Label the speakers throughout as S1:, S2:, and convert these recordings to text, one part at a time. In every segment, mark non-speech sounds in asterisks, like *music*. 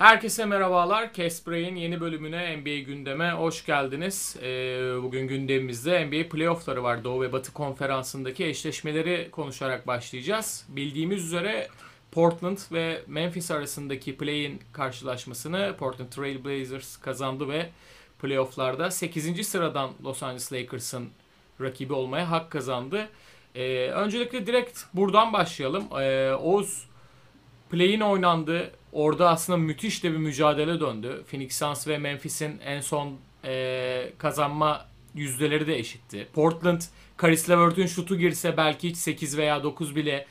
S1: Herkese merhabalar. Casper'in yeni bölümüne NBA gündeme hoş geldiniz. Ee, bugün gündemimizde NBA playoffları var. Doğu ve Batı konferansındaki eşleşmeleri konuşarak başlayacağız. Bildiğimiz üzere Portland ve Memphis arasındaki play-in karşılaşmasını Portland Trail Blazers kazandı ve playofflarda 8. sıradan Los Angeles Lakers'ın rakibi olmaya hak kazandı. Ee, öncelikle direkt buradan başlayalım. Ee, Oğuz Play'in oynandı. Orada aslında müthiş de bir mücadele döndü. Phoenix Suns ve Memphis'in en son e, kazanma yüzdeleri de eşitti. Portland, Karis LeVert'ün şutu girse belki hiç 8 veya 9 bile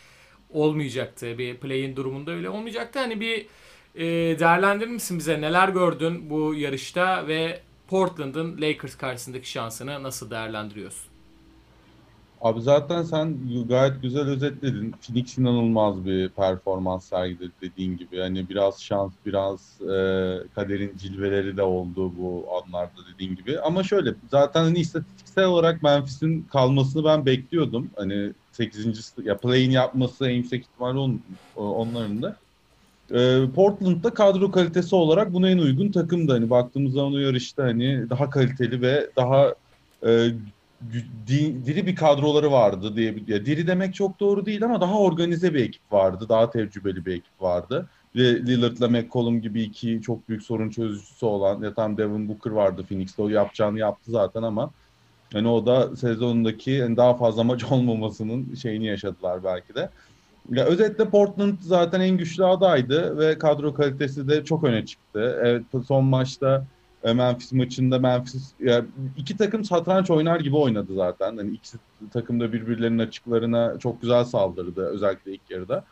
S1: olmayacaktı. Bir play'in durumunda öyle olmayacaktı. Hani bir e, değerlendirir misin bize? Neler gördün bu yarışta ve Portland'ın Lakers karşısındaki şansını nasıl değerlendiriyorsun?
S2: Abi zaten sen gayet güzel özetledin. Phoenix inanılmaz bir performans sergiledi dediğin gibi. Yani biraz şans, biraz e, kaderin cilveleri de oldu bu anlarda dediğin gibi. Ama şöyle zaten hani istatistiksel olarak Memphis'in kalmasını ben bekliyordum. Hani 8. ya play'in yapması en yüksek ihtimalle on, onların da. E, Portland'da kadro kalitesi olarak buna en uygun takımdı. Hani baktığımız zaman o yarışta hani daha kaliteli ve daha e, diri bir kadroları vardı diye ya diri demek çok doğru değil ama daha organize bir ekip vardı. Daha tecrübeli bir ekip vardı. Ve Lillard'la McCollum gibi iki çok büyük sorun çözücüsü olan ya tam Devin Booker vardı Phoenix'te. O yapacağını yaptı zaten ama hani o da sezonundaki yani daha fazla maç *laughs* olmamasının şeyini yaşadılar belki de. Ya özetle Portland zaten en güçlü adaydı ve kadro kalitesi de çok öne çıktı. Evet son maçta Memphis maçında Memphis yani iki takım satranç oynar gibi oynadı zaten. Hani ikisi takım da birbirlerinin açıklarına çok güzel saldırdı özellikle ilk yarıda.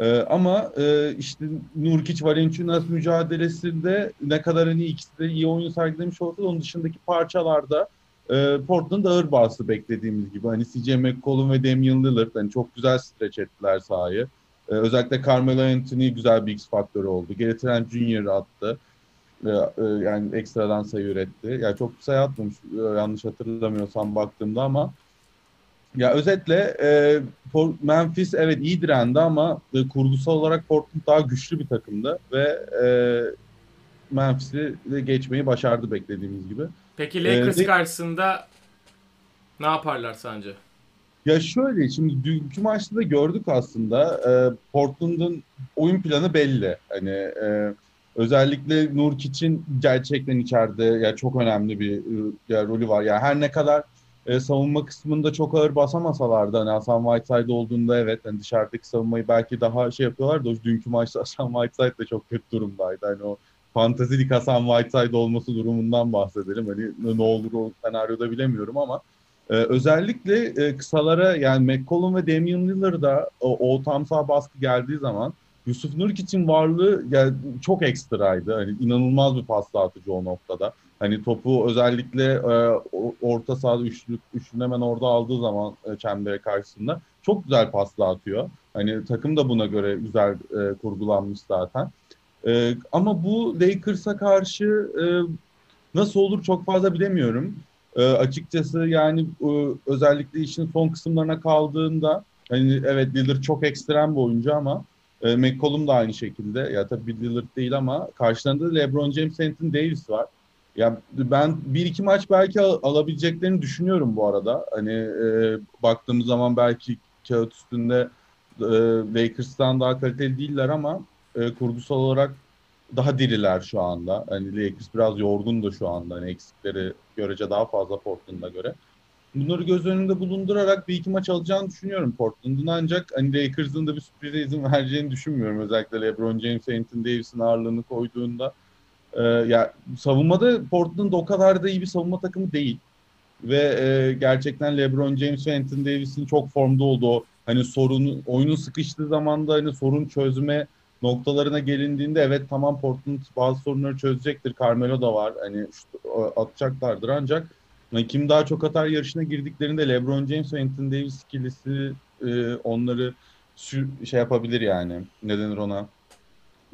S2: Ee, ama e, işte Nurkic Valenciunas mücadelesinde ne kadar hani ikisi de iyi oyun sergilemiş olsa onun dışındaki parçalarda e, Portland ağır bastı beklediğimiz gibi. Hani CJ McCollum ve Damian Lillard hani çok güzel streç ettiler sahayı. E, özellikle Carmelo Anthony güzel bir X faktörü oldu. Gary Trent Jr. attı. E, yani ekstradan sayı üretti. Yani çok sayı atmamış e, yanlış hatırlamıyorsam baktığımda ama ya özetle e, Memphis evet iyi direndi ama e, kurgusal olarak Portland daha güçlü bir takımdı ve e, Memphis'i de geçmeyi başardı beklediğimiz gibi.
S1: Peki Lakers ee, karşısında ne yaparlar sence?
S2: Ya şöyle şimdi dünkü maçta da gördük aslında e, Portland'ın oyun planı belli. Hani e, Özellikle Nurkic'in gerçekten içeride ya çok önemli bir ya, rolü var. Yani her ne kadar e, savunma kısmında çok ağır basamasalar da hani Hasan Whiteside olduğunda evet hani dışarıdaki savunmayı belki daha şey yapıyorlar da o dünkü maçta *laughs* Hasan Whiteside de çok kötü durumdaydı. Hani o fantezilik Hasan Whiteside olması durumundan bahsedelim. Hani ne olur o senaryoda bilemiyorum ama ee, özellikle e, kısalara yani McCollum ve Damian Lillard'a o, o tam sağ baskı geldiği zaman Yusuf Nurkic'in varlığı yani çok ekstraydı. Hani inanılmaz bir pas dağıtıcı o noktada. Hani topu özellikle e, orta sahada üçlük, üçlünü hemen orada aldığı zaman e, çembere karşısında çok güzel pas dağıtıyor. Hani takım da buna göre güzel e, kurgulanmış zaten. E, ama bu Lakers'a karşı e, nasıl olur çok fazla bilemiyorum. E, açıkçası yani e, özellikle işin son kısımlarına kaldığında hani evet Lillard çok ekstrem bir oyuncu ama e, McCollum da aynı şekilde. Ya tabii Lillard değil ama karşılarında da LeBron James, Anthony Davis var. Ya ben bir iki maç belki al- alabileceklerini düşünüyorum bu arada. Hani e, baktığımız zaman belki kağıt üstünde e, Lakers'tan daha kaliteli değiller ama e, kurgusal olarak daha diriler şu anda. Hani Lakers biraz yorgun da şu anda. Hani eksikleri görece daha fazla Portland'a göre bunları göz önünde bulundurarak bir iki maç alacağını düşünüyorum Portland'ın ancak hani Lakers'ın da bir sürprize izin vereceğini düşünmüyorum. Özellikle LeBron James, Anthony Davis'in ağırlığını koyduğunda. Ee, ya savunmada Portland o kadar da iyi bir savunma takımı değil. Ve e, gerçekten LeBron James ve Anthony Davis'in çok formda olduğu hani sorun oyunun sıkıştığı zamanda hani sorun çözme noktalarına gelindiğinde evet tamam Portland bazı sorunları çözecektir. Carmelo da var. Hani atacaklardır ancak kim daha çok atar yarışına girdiklerinde LeBron James ve Anthony Davis ikilisi e, onları şey yapabilir yani. Ne denir ona?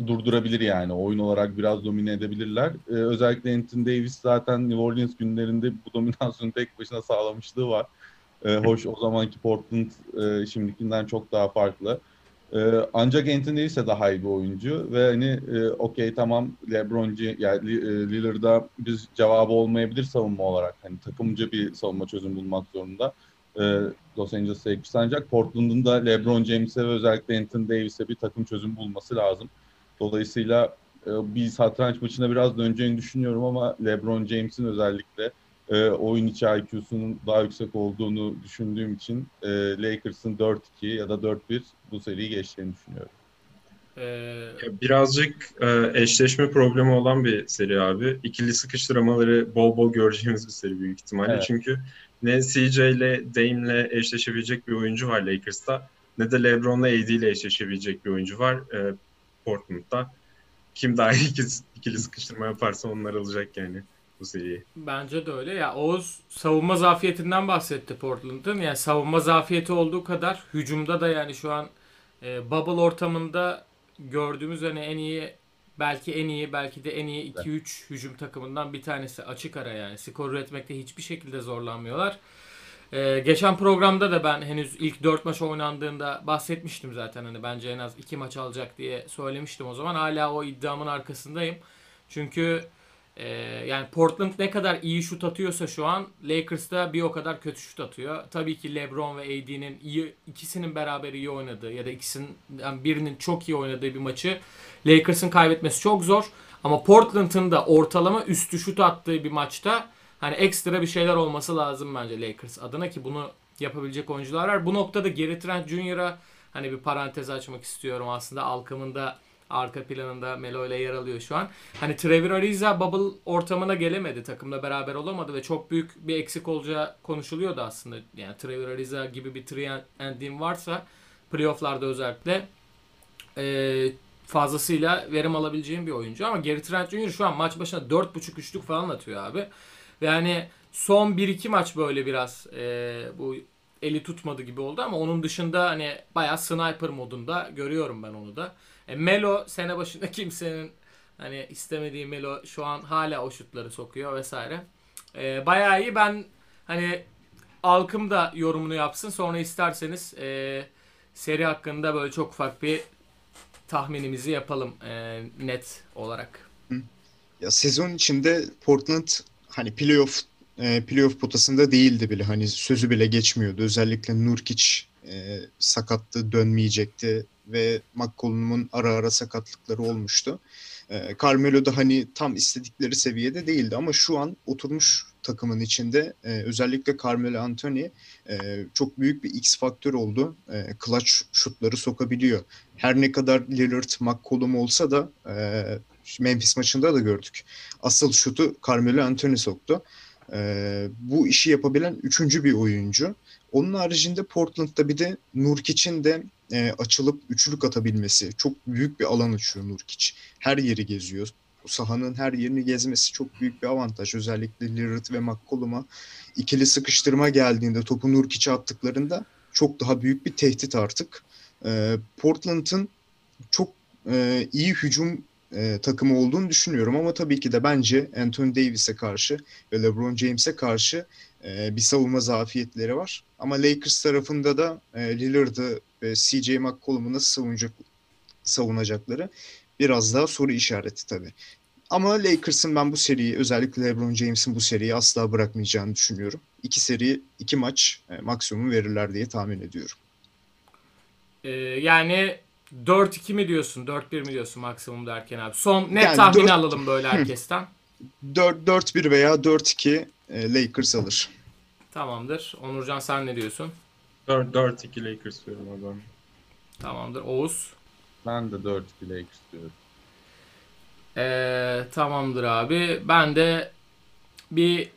S2: Durdurabilir yani. Oyun olarak biraz domine edebilirler. E, özellikle Anthony Davis zaten New Orleans günlerinde bu dominasyonu tek başına sağlamışlığı var. E, hoş o zamanki Portland e, şimdikinden çok daha farklı. Ee, ancak Anthony de daha iyi bir oyuncu ve hani e, okey tamam LeBron yani e, Lillard'a biz cevabı olmayabilir savunma olarak. Hani takımcı bir savunma çözüm bulmak zorunda. E, Los Angeles Lakers ancak Portland'ın da LeBron James'e ve özellikle Anthony Davis'e bir takım çözüm bulması lazım. Dolayısıyla e, bir satranç maçına biraz döneceğini düşünüyorum ama LeBron James'in özellikle e, oyun içi IQ'sunun daha yüksek olduğunu düşündüğüm için e, Lakers'ın 4-2 ya da 4-1 bu seriyi geçeceğini düşünüyorum.
S3: Ee... Birazcık e, eşleşme problemi olan bir seri abi. İkili sıkıştırmaları bol bol göreceğimiz bir seri büyük ihtimalle. Evet. Çünkü ne CJ ile Dame'le eşleşebilecek bir oyuncu var Lakers'ta ne de LeBron'la AD ile eşleşebilecek bir oyuncu var e, Portland'da. Kim daha iyi *laughs* ikili sıkıştırma yaparsa onlar alacak yani bu seriyi.
S1: Bence de öyle. Ya Oğuz savunma zafiyetinden bahsetti Portland'ın. Yani savunma zafiyeti olduğu kadar hücumda da yani şu an e, bubble ortamında gördüğümüz hani en iyi belki en iyi belki de en iyi 2-3 hücum takımından bir tanesi açık ara yani. Skor üretmekte hiçbir şekilde zorlanmıyorlar. Ee, geçen programda da ben henüz ilk 4 maç oynandığında bahsetmiştim zaten. Hani bence en az 2 maç alacak diye söylemiştim o zaman. Hala o iddiamın arkasındayım. Çünkü e, yani Portland ne kadar iyi şut atıyorsa şu an Lakers da bir o kadar kötü şut atıyor. Tabii ki LeBron ve AD'nin iyi ikisinin beraber iyi oynadığı ya da ikisinin yani birinin çok iyi oynadığı bir maçı Lakers'ın kaybetmesi çok zor. Ama Portland'ın da ortalama üstü şut attığı bir maçta hani ekstra bir şeyler olması lazım bence Lakers adına ki bunu yapabilecek oyuncular var. Bu noktada Gary Trent Jr.'a hani bir parantez açmak istiyorum aslında Alkam'ın arka planında Melo ile yer alıyor şu an. Hani Trevor Ariza bubble ortamına gelemedi. Takımla beraber olamadı ve çok büyük bir eksik olacağı konuşuluyordu aslında. Yani Trevor Ariza gibi bir 3 and varsa playofflarda özellikle e, fazlasıyla verim alabileceğim bir oyuncu. Ama Gary Trent Jr. şu an maç başına 4.5 üçlük falan atıyor abi. Ve hani son 1-2 maç böyle biraz e, bu eli tutmadı gibi oldu ama onun dışında hani bayağı sniper modunda görüyorum ben onu da. E, Melo sene başında *laughs* kimsenin hani istemediği Melo şu an hala o şutları sokuyor vesaire. E, bayağı iyi. Ben hani Alkım da yorumunu yapsın. Sonra isterseniz e, seri hakkında böyle çok ufak bir tahminimizi yapalım e, net olarak.
S4: Ya sezon içinde Portland hani playoff e, playoff potasında değildi bile. Hani sözü bile geçmiyordu. Özellikle Nurkic e, sakattı, dönmeyecekti ve McCollum'un ara ara sakatlıkları olmuştu. E, Carmelo da hani tam istedikleri seviyede değildi ama şu an oturmuş takımın içinde e, özellikle Carmelo Anthony e, çok büyük bir X faktör oldu. E, clutch şutları sokabiliyor. Her ne kadar Lillard, McCollum olsa da e, Memphis maçında da gördük. Asıl şutu Carmelo Anthony soktu. E, bu işi yapabilen üçüncü bir oyuncu. Onun haricinde Portland'da bir de Nurkic'in de e, açılıp üçlük atabilmesi. Çok büyük bir alan açıyor Nurkic. Her yeri geziyor. Sahanın her yerini gezmesi çok büyük bir avantaj. Özellikle Lillard ve McCollum'a ikili sıkıştırma geldiğinde topu Nurkic'e attıklarında çok daha büyük bir tehdit artık. E, Portland'ın çok e, iyi hücum e, takımı olduğunu düşünüyorum ama tabii ki de bence Anthony Davis'e karşı ve LeBron James'e karşı e, bir savunma zafiyetleri var. Ama Lakers tarafında da e, Lillard'ı ve CJ McCollum'u nasıl savunacak, savunacakları biraz daha soru işareti tabii. Ama Lakers'ın ben bu seriyi özellikle LeBron James'in bu seriyi asla bırakmayacağını düşünüyorum. İki seri, iki maç e, maksimum verirler diye tahmin ediyorum.
S1: Ee, yani 4-2 mi diyorsun? 4-1 mi diyorsun maksimum derken abi? Son net
S4: Yani
S1: tahmini
S4: dört-
S1: alalım böyle herkesten.
S4: 4-1 veya 4-2 e, Lakers alır.
S1: Tamamdır. Onurcan sen ne diyorsun?
S3: 4-2 Lakers diyorum o zaman.
S1: Tamamdır. Oğuz.
S2: Ben de 4-2 Lakers diyorum.
S1: Ee, tamamdır abi. Ben de bir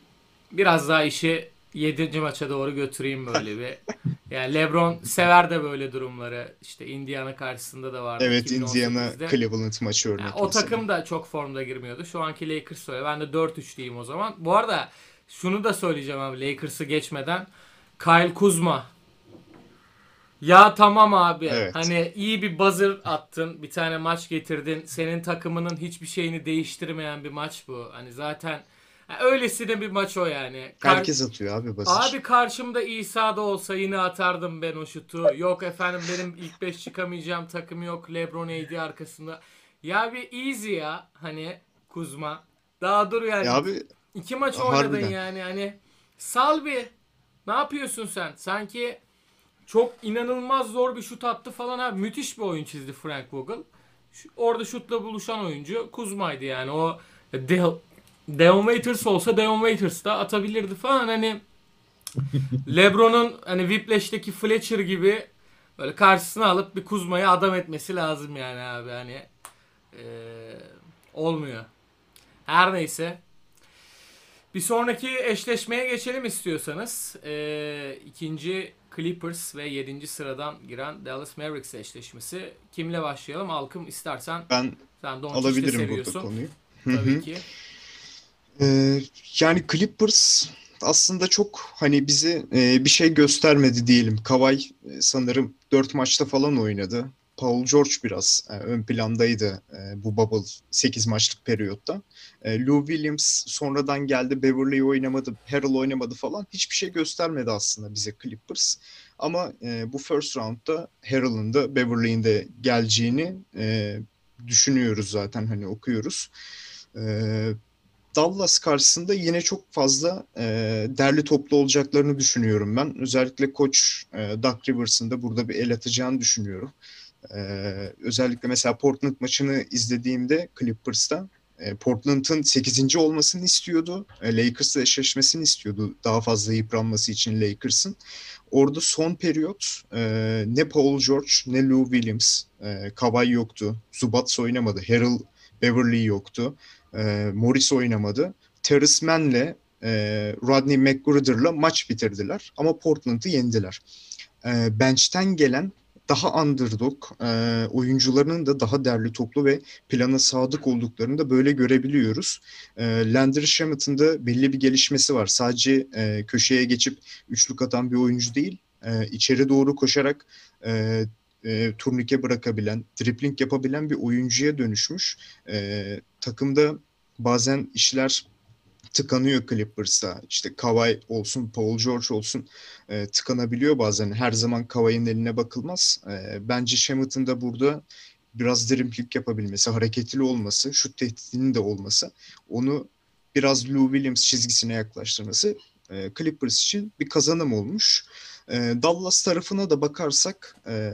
S1: biraz daha işi 7. maça doğru götüreyim böyle bir. *laughs* Yani LeBron sever de böyle durumları. İşte Indiana karşısında da vardı.
S4: Evet
S1: 2018'de.
S4: Indiana Cleveland maçı örnek.
S1: Yani o
S4: mesela.
S1: takım da çok formda girmiyordu. Şu anki Lakers öyle. Ben de 4-3 diyeyim o zaman. Bu arada şunu da söyleyeceğim abi Lakers'ı geçmeden. Kyle Kuzma. Ya tamam abi.
S4: Evet.
S1: Hani iyi bir buzzer attın. Bir tane maç getirdin. Senin takımının hiçbir şeyini değiştirmeyen bir maç bu. Hani zaten Öylesine bir maç o yani. Kar-
S4: Herkes atıyor abi basit.
S1: Abi karşımda İsa da olsa yine atardım ben o şutu. Yok efendim benim ilk 5 çıkamayacağım takım yok. Lebron AD arkasında. Ya bir easy ya hani Kuzma. Daha dur yani.
S4: Ya abi
S1: İki maç
S4: Harbiden.
S1: oynadın yani hani. Sal bir. Ne yapıyorsun sen? Sanki çok inanılmaz zor bir şut attı falan abi. Müthiş bir oyun çizdi Frank Vogel. Şu- orada şutla buluşan oyuncu Kuzma'ydı yani. O De Deon Waiters olsa Deon Waiters da atabilirdi falan hani *laughs* LeBron'un hani Whiplash'teki Fletcher gibi böyle karşısına alıp bir Kuzma'yı adam etmesi lazım yani abi hani eee, olmuyor. Her neyse. Bir sonraki eşleşmeye geçelim istiyorsanız. Ee, ikinci Clippers ve 7. sıradan giren Dallas Mavericks eşleşmesi. Kimle başlayalım? Alkım istersen
S4: ben
S1: sen Doncic'i
S4: alabilirim burada
S1: seviyorsun.
S4: konuyu. Hı hı.
S1: Tabii ki.
S4: Ee, yani Clippers aslında çok hani bize e, bir şey göstermedi diyelim. Kawhi e, sanırım 4 maçta falan oynadı. Paul George biraz e, ön plandaydı e, bu bubble 8 maçlık periyotta. E, Lou Williams sonradan geldi. Beverly oynamadı, Harrell oynamadı falan. Hiçbir şey göstermedi aslında bize Clippers. Ama e, bu first roundda Harrell'ın da Beverly'in de geleceğini e, düşünüyoruz zaten hani okuyoruz. E, Dallas karşısında yine çok fazla e, derli toplu olacaklarını düşünüyorum ben. Özellikle koç e, Doug Rivers'ın da burada bir el atacağını düşünüyorum. E, özellikle mesela Portland maçını izlediğimde Clippers'ta e, Portland'ın 8. olmasını istiyordu. E, Lakers'la eşleşmesini istiyordu daha fazla yıpranması için Lakers'ın. Orada son periyot e, ne Paul George ne Lou Williams, e, Kawhi yoktu. Zubats oynamadı. Harrell Beverly yoktu. E, Morris oynamadı. Terrence Mann'le e, Rodney McGruder'la maç bitirdiler. Ama Portland'ı yendiler. E, bench'ten gelen daha underdog e, oyuncularının da daha derli toplu ve plana sadık olduklarını da böyle görebiliyoruz. E, Landry Shamet'ın da belli bir gelişmesi var. Sadece e, köşeye geçip üçlük atan bir oyuncu değil. E, içeri doğru koşarak e, e, turnike bırakabilen, dripling yapabilen bir oyuncuya dönüşmüş. E, takımda bazen işler tıkanıyor Clippers'ta. İşte Kawhi olsun, Paul George olsun e, tıkanabiliyor bazen. Her zaman Kawhi'nin eline bakılmaz. E, bence Shamet'ın da burada biraz dribbling yapabilmesi, hareketli olması, şut tehditinin de olması, onu biraz Lou Williams çizgisine yaklaştırması e, Clippers için bir kazanım olmuş. E, Dallas tarafına da bakarsak e,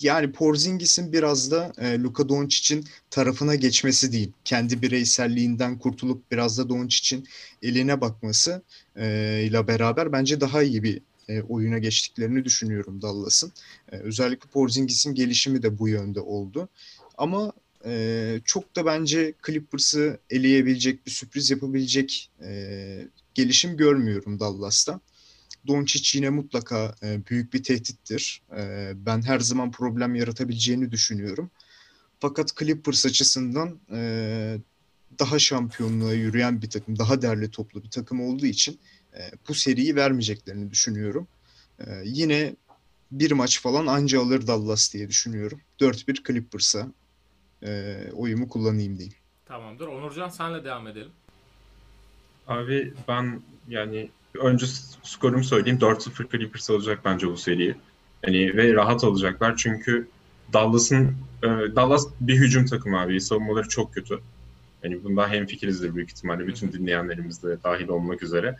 S4: yani Porzingis'in biraz da e, Luka Doncic'in tarafına geçmesi diyeyim. Kendi bireyselliğinden kurtulup biraz da Doncic'in eline bakması e, ile beraber bence daha iyi bir e, oyuna geçtiklerini düşünüyorum Dallas'ın. E, özellikle Porzingis'in gelişimi de bu yönde oldu. Ama e, çok da bence Clippers'ı eleyebilecek bir sürpriz yapabilecek e, gelişim görmüyorum Dallas'ta. Doncic yine mutlaka e, büyük bir tehdittir. E, ben her zaman problem yaratabileceğini düşünüyorum. Fakat Clippers açısından e, daha şampiyonluğa yürüyen bir takım, daha derli toplu bir takım olduğu için e, bu seriyi vermeyeceklerini düşünüyorum. E, yine bir maç falan anca alır Dallas diye düşünüyorum. 4-1 Clippers'a e, oyumu kullanayım diyeyim.
S1: Tamamdır. Onurcan senle devam edelim.
S3: Abi ben yani önce skorumu söyleyeyim. 4-0 Clippers alacak bence bu seriyi. Hani ve rahat alacaklar çünkü Dallas'ın e, Dallas bir hücum takımı abi. Savunmaları çok kötü. Hani bunda hemfikirizdir büyük ihtimalle bütün dinleyenlerimiz de dahil olmak üzere.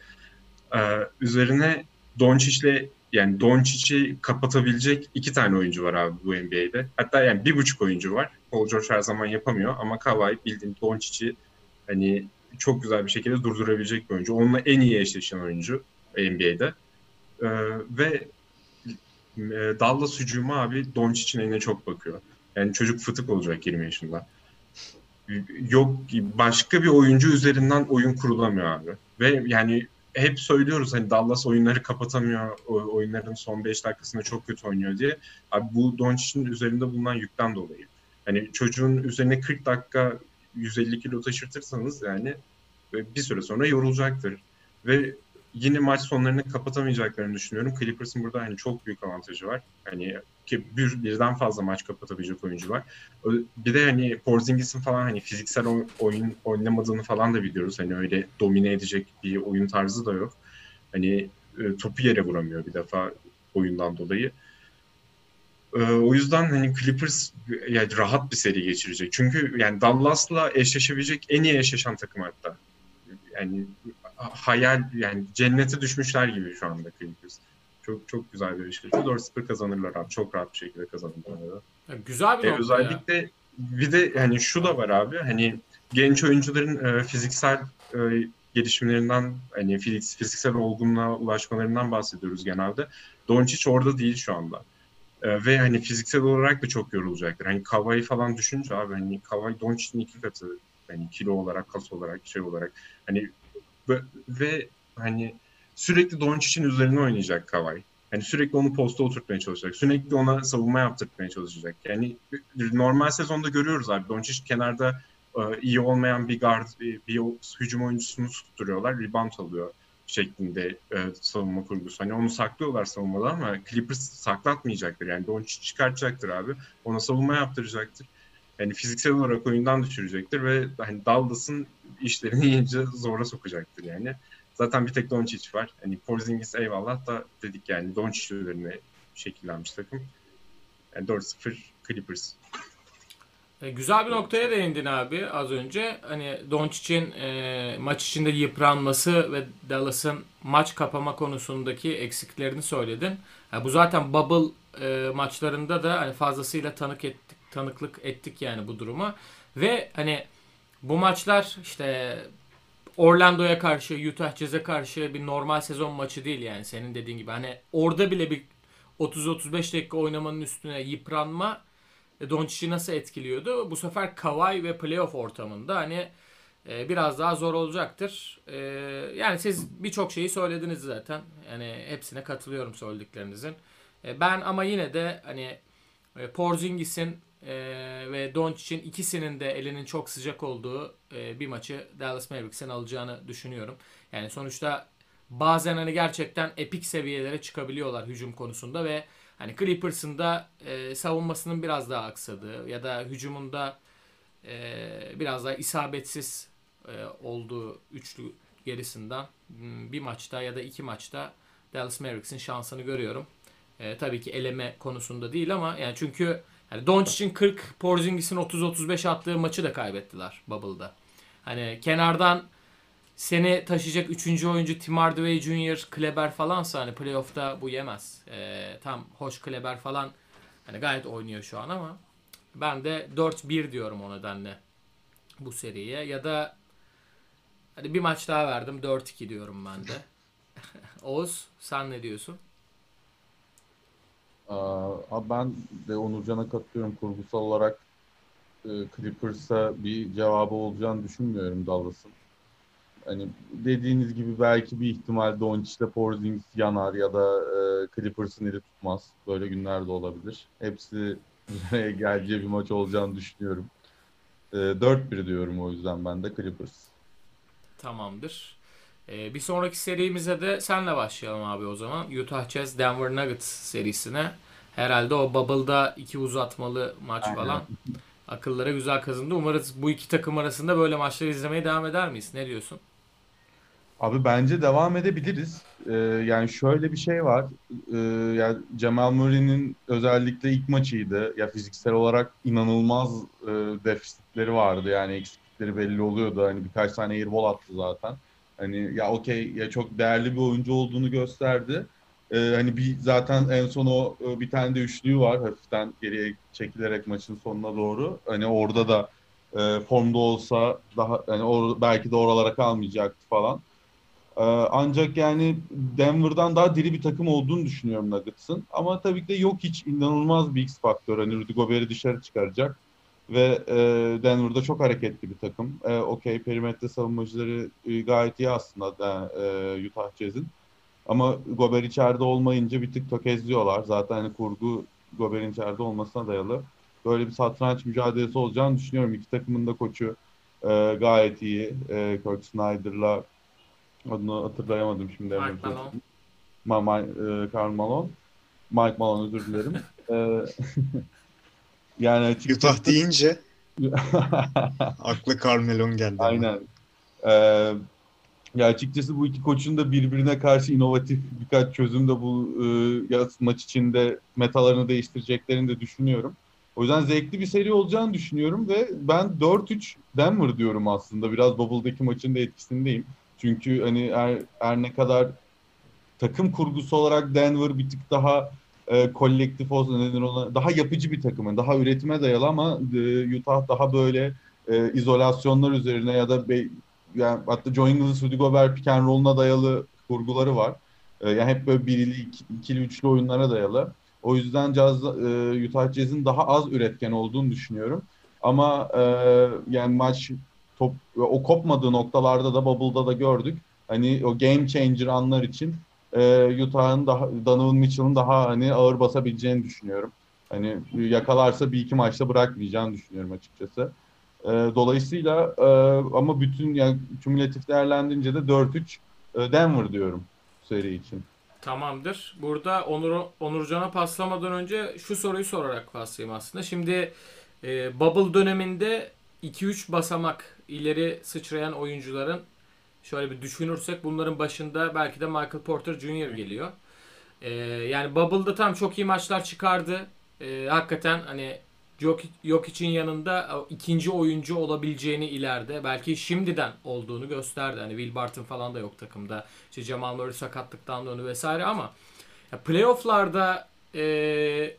S3: Ee, üzerine Doncic'le yani Doncic'i kapatabilecek iki tane oyuncu var abi bu NBA'de. Hatta yani bir buçuk oyuncu var. Paul George her zaman yapamıyor ama Kawhi bildiğin Doncic'i hani çok güzel bir şekilde durdurabilecek bir oyuncu. Onunla en iyi eşleşen oyuncu NBA'de. Ee, ve e, Dallas hücumu abi Doncic'in eline çok bakıyor. Yani çocuk fıtık olacak 20 yaşında. Yok başka bir oyuncu üzerinden oyun kurulamıyor abi. Ve yani hep söylüyoruz hani Dallas oyunları kapatamıyor. Oyunların son 5 dakikasında çok kötü oynuyor diye. Abi bu Doncic'in üzerinde bulunan yükten dolayı. Hani çocuğun üzerine 40 dakika 150 kilo taşırtırsanız yani bir süre sonra yorulacaktır. Ve yine maç sonlarını kapatamayacaklarını düşünüyorum. Clippers'ın burada hani çok büyük avantajı var. Hani ki bir, birden fazla maç kapatabilecek oyuncu var. Bir de hani Porzingis'in falan hani fiziksel oyun oynamadığını falan da biliyoruz. Hani öyle domine edecek bir oyun tarzı da yok. Hani e, topu yere vuramıyor bir defa oyundan dolayı. E, o yüzden hani Clippers yani rahat bir seri geçirecek. Çünkü yani Dallas'la eşleşebilecek en iyi eşleşen takım hatta. Yani hayal yani cennete düşmüşler gibi şu anda Clippers. Çok çok güzel bir eşleşme. 4-0 kazanırlar abi. Çok rahat bir şekilde kazanırlar.
S1: güzel bir
S3: e, Özellikle ya. bir de hani şu da var abi. Hani genç oyuncuların e, fiziksel e, gelişimlerinden hani fiziksel olgunluğa ulaşmalarından bahsediyoruz genelde. Doncic orada değil şu anda. E, ve hani fiziksel olarak da çok yorulacaktır. Hani Kavai falan düşünce abi hani Kavai Doncic'in iki katı hani kilo olarak, kas olarak, şey olarak hani ve, hani sürekli Doncic'in üzerine oynayacak Kavai. Hani sürekli onu posta oturtmaya çalışacak. Sürekli ona savunma yaptırtmaya çalışacak. Yani normal sezonda görüyoruz abi. Doncic kenarda e, iyi olmayan bir guard, bir hücum oyuncusunu tutturuyorlar. Rebound alıyor şeklinde e, savunma kurgusu. Hani onu saklıyorlar savunmada ama Clippers saklatmayacaktır. Yani Doncic çıkartacaktır abi. Ona savunma yaptıracaktır. Yani fiziksel olarak oyundan düşürecektir ve hani Dallas'ın işlerini *laughs* iyice zora sokacaktır yani. Zaten bir tek Doncic var. Hani Porzingis eyvallah da dedik yani Doncic üzerine şekillenmiş takım. Yani 4-0 Clippers.
S1: E, güzel bir noktaya değindin abi az önce. Hani Doncic'in e, maç içinde yıpranması ve Dallas'ın maç kapama konusundaki eksiklerini söyledin. Yani bu zaten bubble e, maçlarında da hani fazlasıyla tanık ettik, tanıklık ettik yani bu duruma. Ve hani bu maçlar işte Orlando'ya karşı, Utah Jazz'e karşı bir normal sezon maçı değil yani senin dediğin gibi. Hani orada bile bir 30-35 dakika oynamanın üstüne yıpranma Doncic'i nasıl etkiliyordu? Bu sefer Kawhi ve playoff ortamında hani e, biraz daha zor olacaktır. E, yani siz birçok şeyi söylediniz zaten. Yani hepsine katılıyorum söylediklerinizin. E, ben ama yine de hani e, Porzingis'in e, ve Doncic'in ikisinin de elinin çok sıcak olduğu e, bir maçı Dallas Mavericks'in alacağını düşünüyorum. Yani sonuçta bazen hani gerçekten epik seviyelere çıkabiliyorlar hücum konusunda ve hani Clippers'ın da e, savunmasının biraz daha aksadığı ya da hücumunda e, biraz daha isabetsiz e, olduğu üçlü gerisinden hmm, bir maçta ya da iki maçta Dallas Mavericks'in şansını görüyorum. E, tabii ki eleme konusunda değil ama yani çünkü yani Doncic'in 40, Porzingis'in 30-35 attığı maçı da kaybettiler Bubble'da. Hani kenardan seni taşıyacak 3. oyuncu Tim Hardaway Jr., Kleber falansa hani playoff'ta bu yemez. Ee, tam hoş Kleber falan hani gayet oynuyor şu an ama ben de 4-1 diyorum o nedenle bu seriye. Ya da hadi bir maç daha verdim 4-2 diyorum ben de. *laughs* Oğuz sen ne diyorsun?
S2: Abi ben de Onurcan'a katılıyorum. Kurgusal olarak e, Clippers'a bir cevabı olacağını düşünmüyorum Dallas'ın. Hani dediğiniz gibi belki bir ihtimal Doncic'le Porzingis yanar ya da e, Clippers'ın eli tutmaz. Böyle günler de olabilir. Hepsi *laughs* geleceği bir maç olacağını düşünüyorum. E, 4-1 diyorum o yüzden ben de Clippers.
S1: Tamamdır. Ee, bir sonraki serimize de senle başlayalım abi o zaman. Utah Jazz Denver Nuggets serisine. Herhalde o Bubble'da iki uzatmalı maç Aynen. falan akıllara güzel kazındı. Umarız bu iki takım arasında böyle maçları izlemeye devam eder miyiz? Ne diyorsun?
S2: Abi bence devam edebiliriz. Ee, yani şöyle bir şey var. Ee, yani Cemal Murray'nin özellikle ilk maçıydı. Ya fiziksel olarak inanılmaz e, defisitleri vardı. Yani eksiklikleri belli oluyordu. Hani birkaç tane airball attı zaten. Hani ya okey ya çok değerli bir oyuncu olduğunu gösterdi. Ee, hani bir zaten en son o e, bir tane de üçlüğü var hafiften geriye çekilerek maçın sonuna doğru. Hani orada da e, formda olsa daha hani or, belki de oralara kalmayacaktı falan. Ee, ancak yani Denver'dan daha diri bir takım olduğunu düşünüyorum Nuggets'ın. Ama tabii ki de yok hiç inanılmaz bir X faktör. Hani Rudy Gobert'i dışarı çıkaracak. Ve e, Denver'da çok hareketli bir takım. E, Okey perimetre savunmacıları e, gayet iyi aslında da, e, Utah Jazz'in. Ama Gober içeride olmayınca bir tık tökezliyorlar. Zaten hani kurgu Gober'in içeride olmasına dayalı. Böyle bir satranç mücadelesi olacağını düşünüyorum. İki takımın da koçu e, gayet iyi. E, Kurt Snyder'la Adını hatırlayamadım şimdi.
S1: Mike
S2: Evet.
S1: Malone.
S2: Ma Ma e, Karl Malone. Mike Malone özür dilerim. E, *laughs* yani açıkçası...
S4: Utah deyince *laughs* aklı Carmelon geldi. ama.
S2: Aynen. Ee, ya açıkçası bu iki koçun da birbirine karşı inovatif birkaç çözüm de bu e, yaz maç içinde metalarını değiştireceklerini de düşünüyorum. O yüzden zevkli bir seri olacağını düşünüyorum ve ben 4-3 Denver diyorum aslında. Biraz Bubble'daki maçın da etkisindeyim. Çünkü hani her, her ne kadar takım kurgusu olarak Denver bir tık daha e, kolektif olsa neden ona daha yapıcı bir takım. Yani daha üretime dayalı ama e, Utah daha böyle e, izolasyonlar üzerine ya da be, yani hatta Joe Ingles, Rudy Gobert pick and roll'una dayalı kurguları var. E, yani hep böyle birili, iki- ikili, üçlü oyunlara dayalı. O yüzden Jazz, e, Utah Jazz'in daha az üretken olduğunu düşünüyorum. Ama e, yani maç top, o kopmadığı noktalarda da Bubble'da da gördük. Hani o game changer anlar için e, Utah'ın daha Donovan Mitchell'ın daha hani ağır basabileceğini düşünüyorum. Hani yakalarsa bir iki maçta bırakmayacağını düşünüyorum açıkçası. E, dolayısıyla e, ama bütün yani kümülatif değerlendirince de 4-3 e, Denver diyorum seri için.
S1: Tamamdır. Burada Onur Onurcan'a paslamadan önce şu soruyu sorarak paslayayım aslında. Şimdi e, Bubble döneminde 2-3 basamak ileri sıçrayan oyuncuların şöyle bir düşünürsek bunların başında belki de Michael Porter Jr. geliyor. E, yani Bubble'da tam çok iyi maçlar çıkardı. E, hakikaten hani yok yok için yanında o ikinci oyuncu olabileceğini ileride belki şimdiden olduğunu gösterdi. Hani Will Barton falan da yok takımda. İşte Jamal Murray sakatlıktan döndü vesaire ama ya playoff'larda e,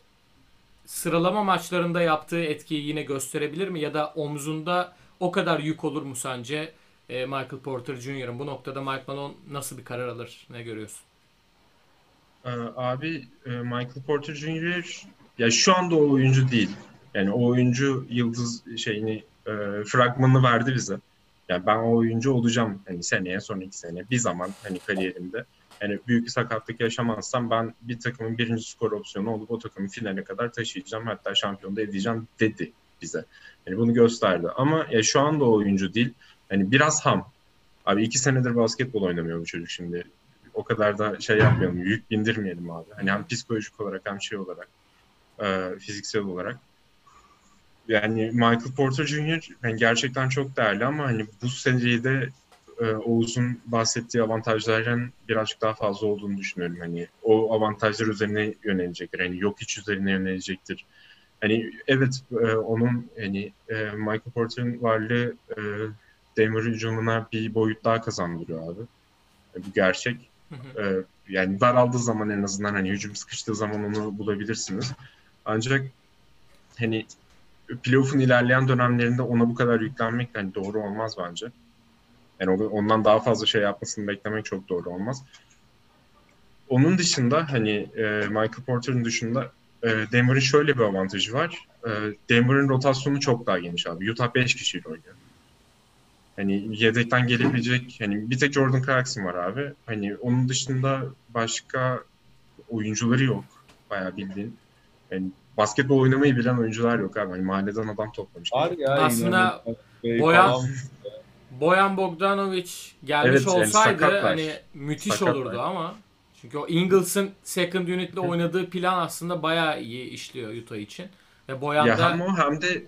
S1: sıralama maçlarında yaptığı etkiyi yine gösterebilir mi? Ya da omzunda o kadar yük olur mu sence e, Michael Porter Jr.'ın? Bu noktada Mike Malone nasıl bir karar alır? Ne görüyorsun?
S3: Ee, Abi e, Michael Porter Jr. ya şu anda o oyuncu değil. Yani o oyuncu yıldız şeyini e, fragmanını verdi bize. Yani ben o oyuncu olacağım hani seneye sonraki sene bir zaman hani kariyerimde. Yani büyük bir sakatlık yaşamazsam ben bir takımın birinci skor opsiyonu olup o takımı finale kadar taşıyacağım hatta şampiyon da edeceğim dedi bize. Yani bunu gösterdi. Ama ya şu anda o oyuncu değil. Hani biraz ham. Abi iki senedir basketbol oynamıyor bu çocuk şimdi o kadar da şey yapmayalım, yük bindirmeyelim abi. Hani hem psikolojik olarak hem şey olarak, e, fiziksel olarak. Yani Michael Porter Jr. yani gerçekten çok değerli ama hani bu seride e, Oğuz'un bahsettiği avantajların birazcık daha fazla olduğunu düşünüyorum. Hani o avantajlar üzerine yönelecektir. Hani yok iç üzerine yönelecektir. Hani evet e, onun hani e, Michael Porter'ın varlığı e, Denver hücumuna bir boyut daha kazandırıyor abi. E, bu gerçek.
S1: Hı hı.
S3: Ee, yani daraldığı zaman en azından hani hücum sıkıştığı zaman onu bulabilirsiniz. Ancak hani playoff'un ilerleyen dönemlerinde ona bu kadar yüklenmek hani doğru olmaz bence. Yani ondan daha fazla şey yapmasını beklemek çok doğru olmaz. Onun dışında hani e, Michael Porter'ın dışında e, Denver'ın şöyle bir avantajı var. E, Denver'ın rotasyonu çok daha geniş abi. Utah 5 kişiyle oynuyor. Hani yedekten gelebilecek hani bir tek Jordan Clarkson var abi. Hani onun dışında başka oyuncuları yok. Bayağı bildiğin. Yani basketbol oynamayı bilen oyuncular yok abi. Hani mahalleden adam toplamış.
S2: Var ya
S1: Aslında
S2: yine-
S1: Boyan- Boyan Bogdanovic gelmiş
S3: Evet, yani
S1: olsaydı
S3: sakatlar.
S1: hani müthiş
S3: Sakatlar.
S1: olurdu ama çünkü o Ingles'ın second unit'le oynadığı plan aslında bayağı iyi işliyor Utah için. Ve Boyan
S3: Ya
S1: da
S3: hem o hem de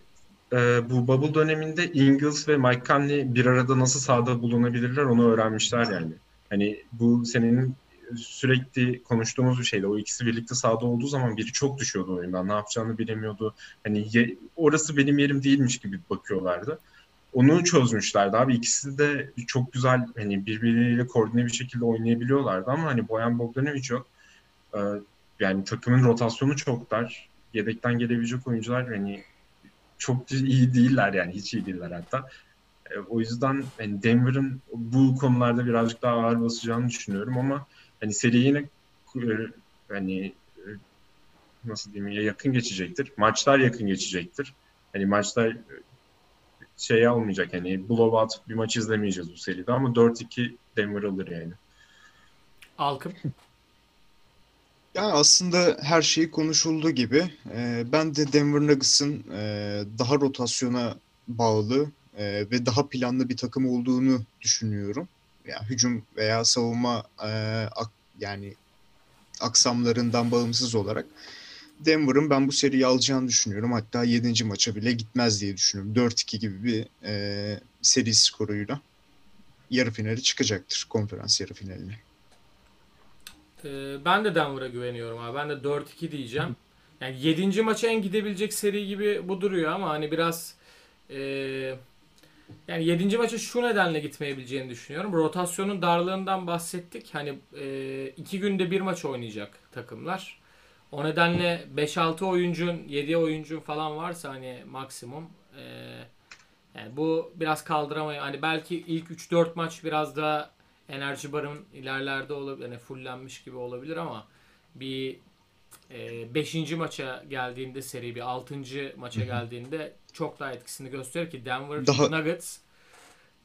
S3: e, bu bubble döneminde Ingles ve Mike Conley bir arada nasıl sahada bulunabilirler onu öğrenmişler yani. Hani bu senenin sürekli konuştuğumuz bir şeydi. O ikisi birlikte sahada olduğu zaman biri çok düşüyordu oyundan. Ne yapacağını bilemiyordu. Hani ye- orası benim yerim değilmiş gibi bakıyorlardı. Onu çözmüşlerdi abi. İkisi de çok güzel hani birbirleriyle koordine bir şekilde oynayabiliyorlardı ama hani Boyan Bogdanovic yok. Ee, yani takımın rotasyonu çok dar. Yedekten gelebilecek oyuncular hani çok iyi değiller yani hiç iyi değiller hatta. E, o yüzden hani Denver'ın bu konularda birazcık daha ağır basacağını düşünüyorum ama hani seri yine e, hani e, nasıl diyeyim ya yakın geçecektir. Maçlar yakın geçecektir. Hani maçlar şey olmayacak hani blowout bir maç izlemeyeceğiz bu seride ama 4-2 Denver alır yani.
S1: Alkım.
S4: Ya aslında her şey konuşulduğu gibi e, ben de Denver Nuggets'ın e, daha rotasyona bağlı e, ve daha planlı bir takım olduğunu düşünüyorum. ya hücum veya savunma e, ak, yani aksamlarından bağımsız olarak Denver'ın ben bu seriyi alacağını düşünüyorum. Hatta 7. maça bile gitmez diye düşünüyorum. 4-2 gibi bir e, seri skoruyla yarı finali çıkacaktır konferans yarı finaline.
S1: Ee, ben de Denver'a güveniyorum abi. Ben de 4-2 diyeceğim. Yani 7. maça en gidebilecek seri gibi bu duruyor ama hani biraz e, yani 7. maça şu nedenle gitmeyebileceğini düşünüyorum. Rotasyonun darlığından bahsettik. Hani e, iki günde bir maç oynayacak takımlar. O nedenle 5-6 oyuncun, 7 oyuncun falan varsa hani maksimum e, yani bu biraz kaldıramayı hani belki ilk 3-4 maç biraz daha enerji barın ilerlerde olabilir. Yani fullenmiş gibi olabilir ama bir 5. E, maça geldiğinde seri bir 6. maça geldiğinde çok daha etkisini gösterir ki Denver daha... Nuggets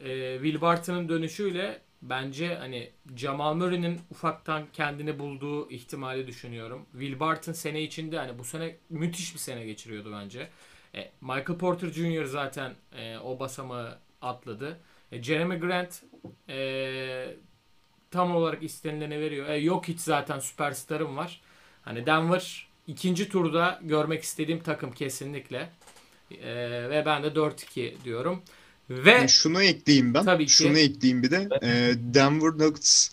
S1: e, Will Barton'ın dönüşüyle bence hani Jamal Murray'nin ufaktan kendini bulduğu ihtimali düşünüyorum. Will Barton sene içinde hani bu sene müthiş bir sene geçiriyordu bence. E, Michael Porter Jr. zaten e, o basamağı atladı. E, Jeremy Grant e, tam olarak istenileni veriyor. E, yok hiç zaten süperstarım var. Hani Denver ikinci turda görmek istediğim takım kesinlikle. E, ve ben de 4-2 diyorum. Ve
S4: yani şunu ekleyeyim ben. Tabii ki. Şunu ekleyeyim bir de. E, Denver Nuggets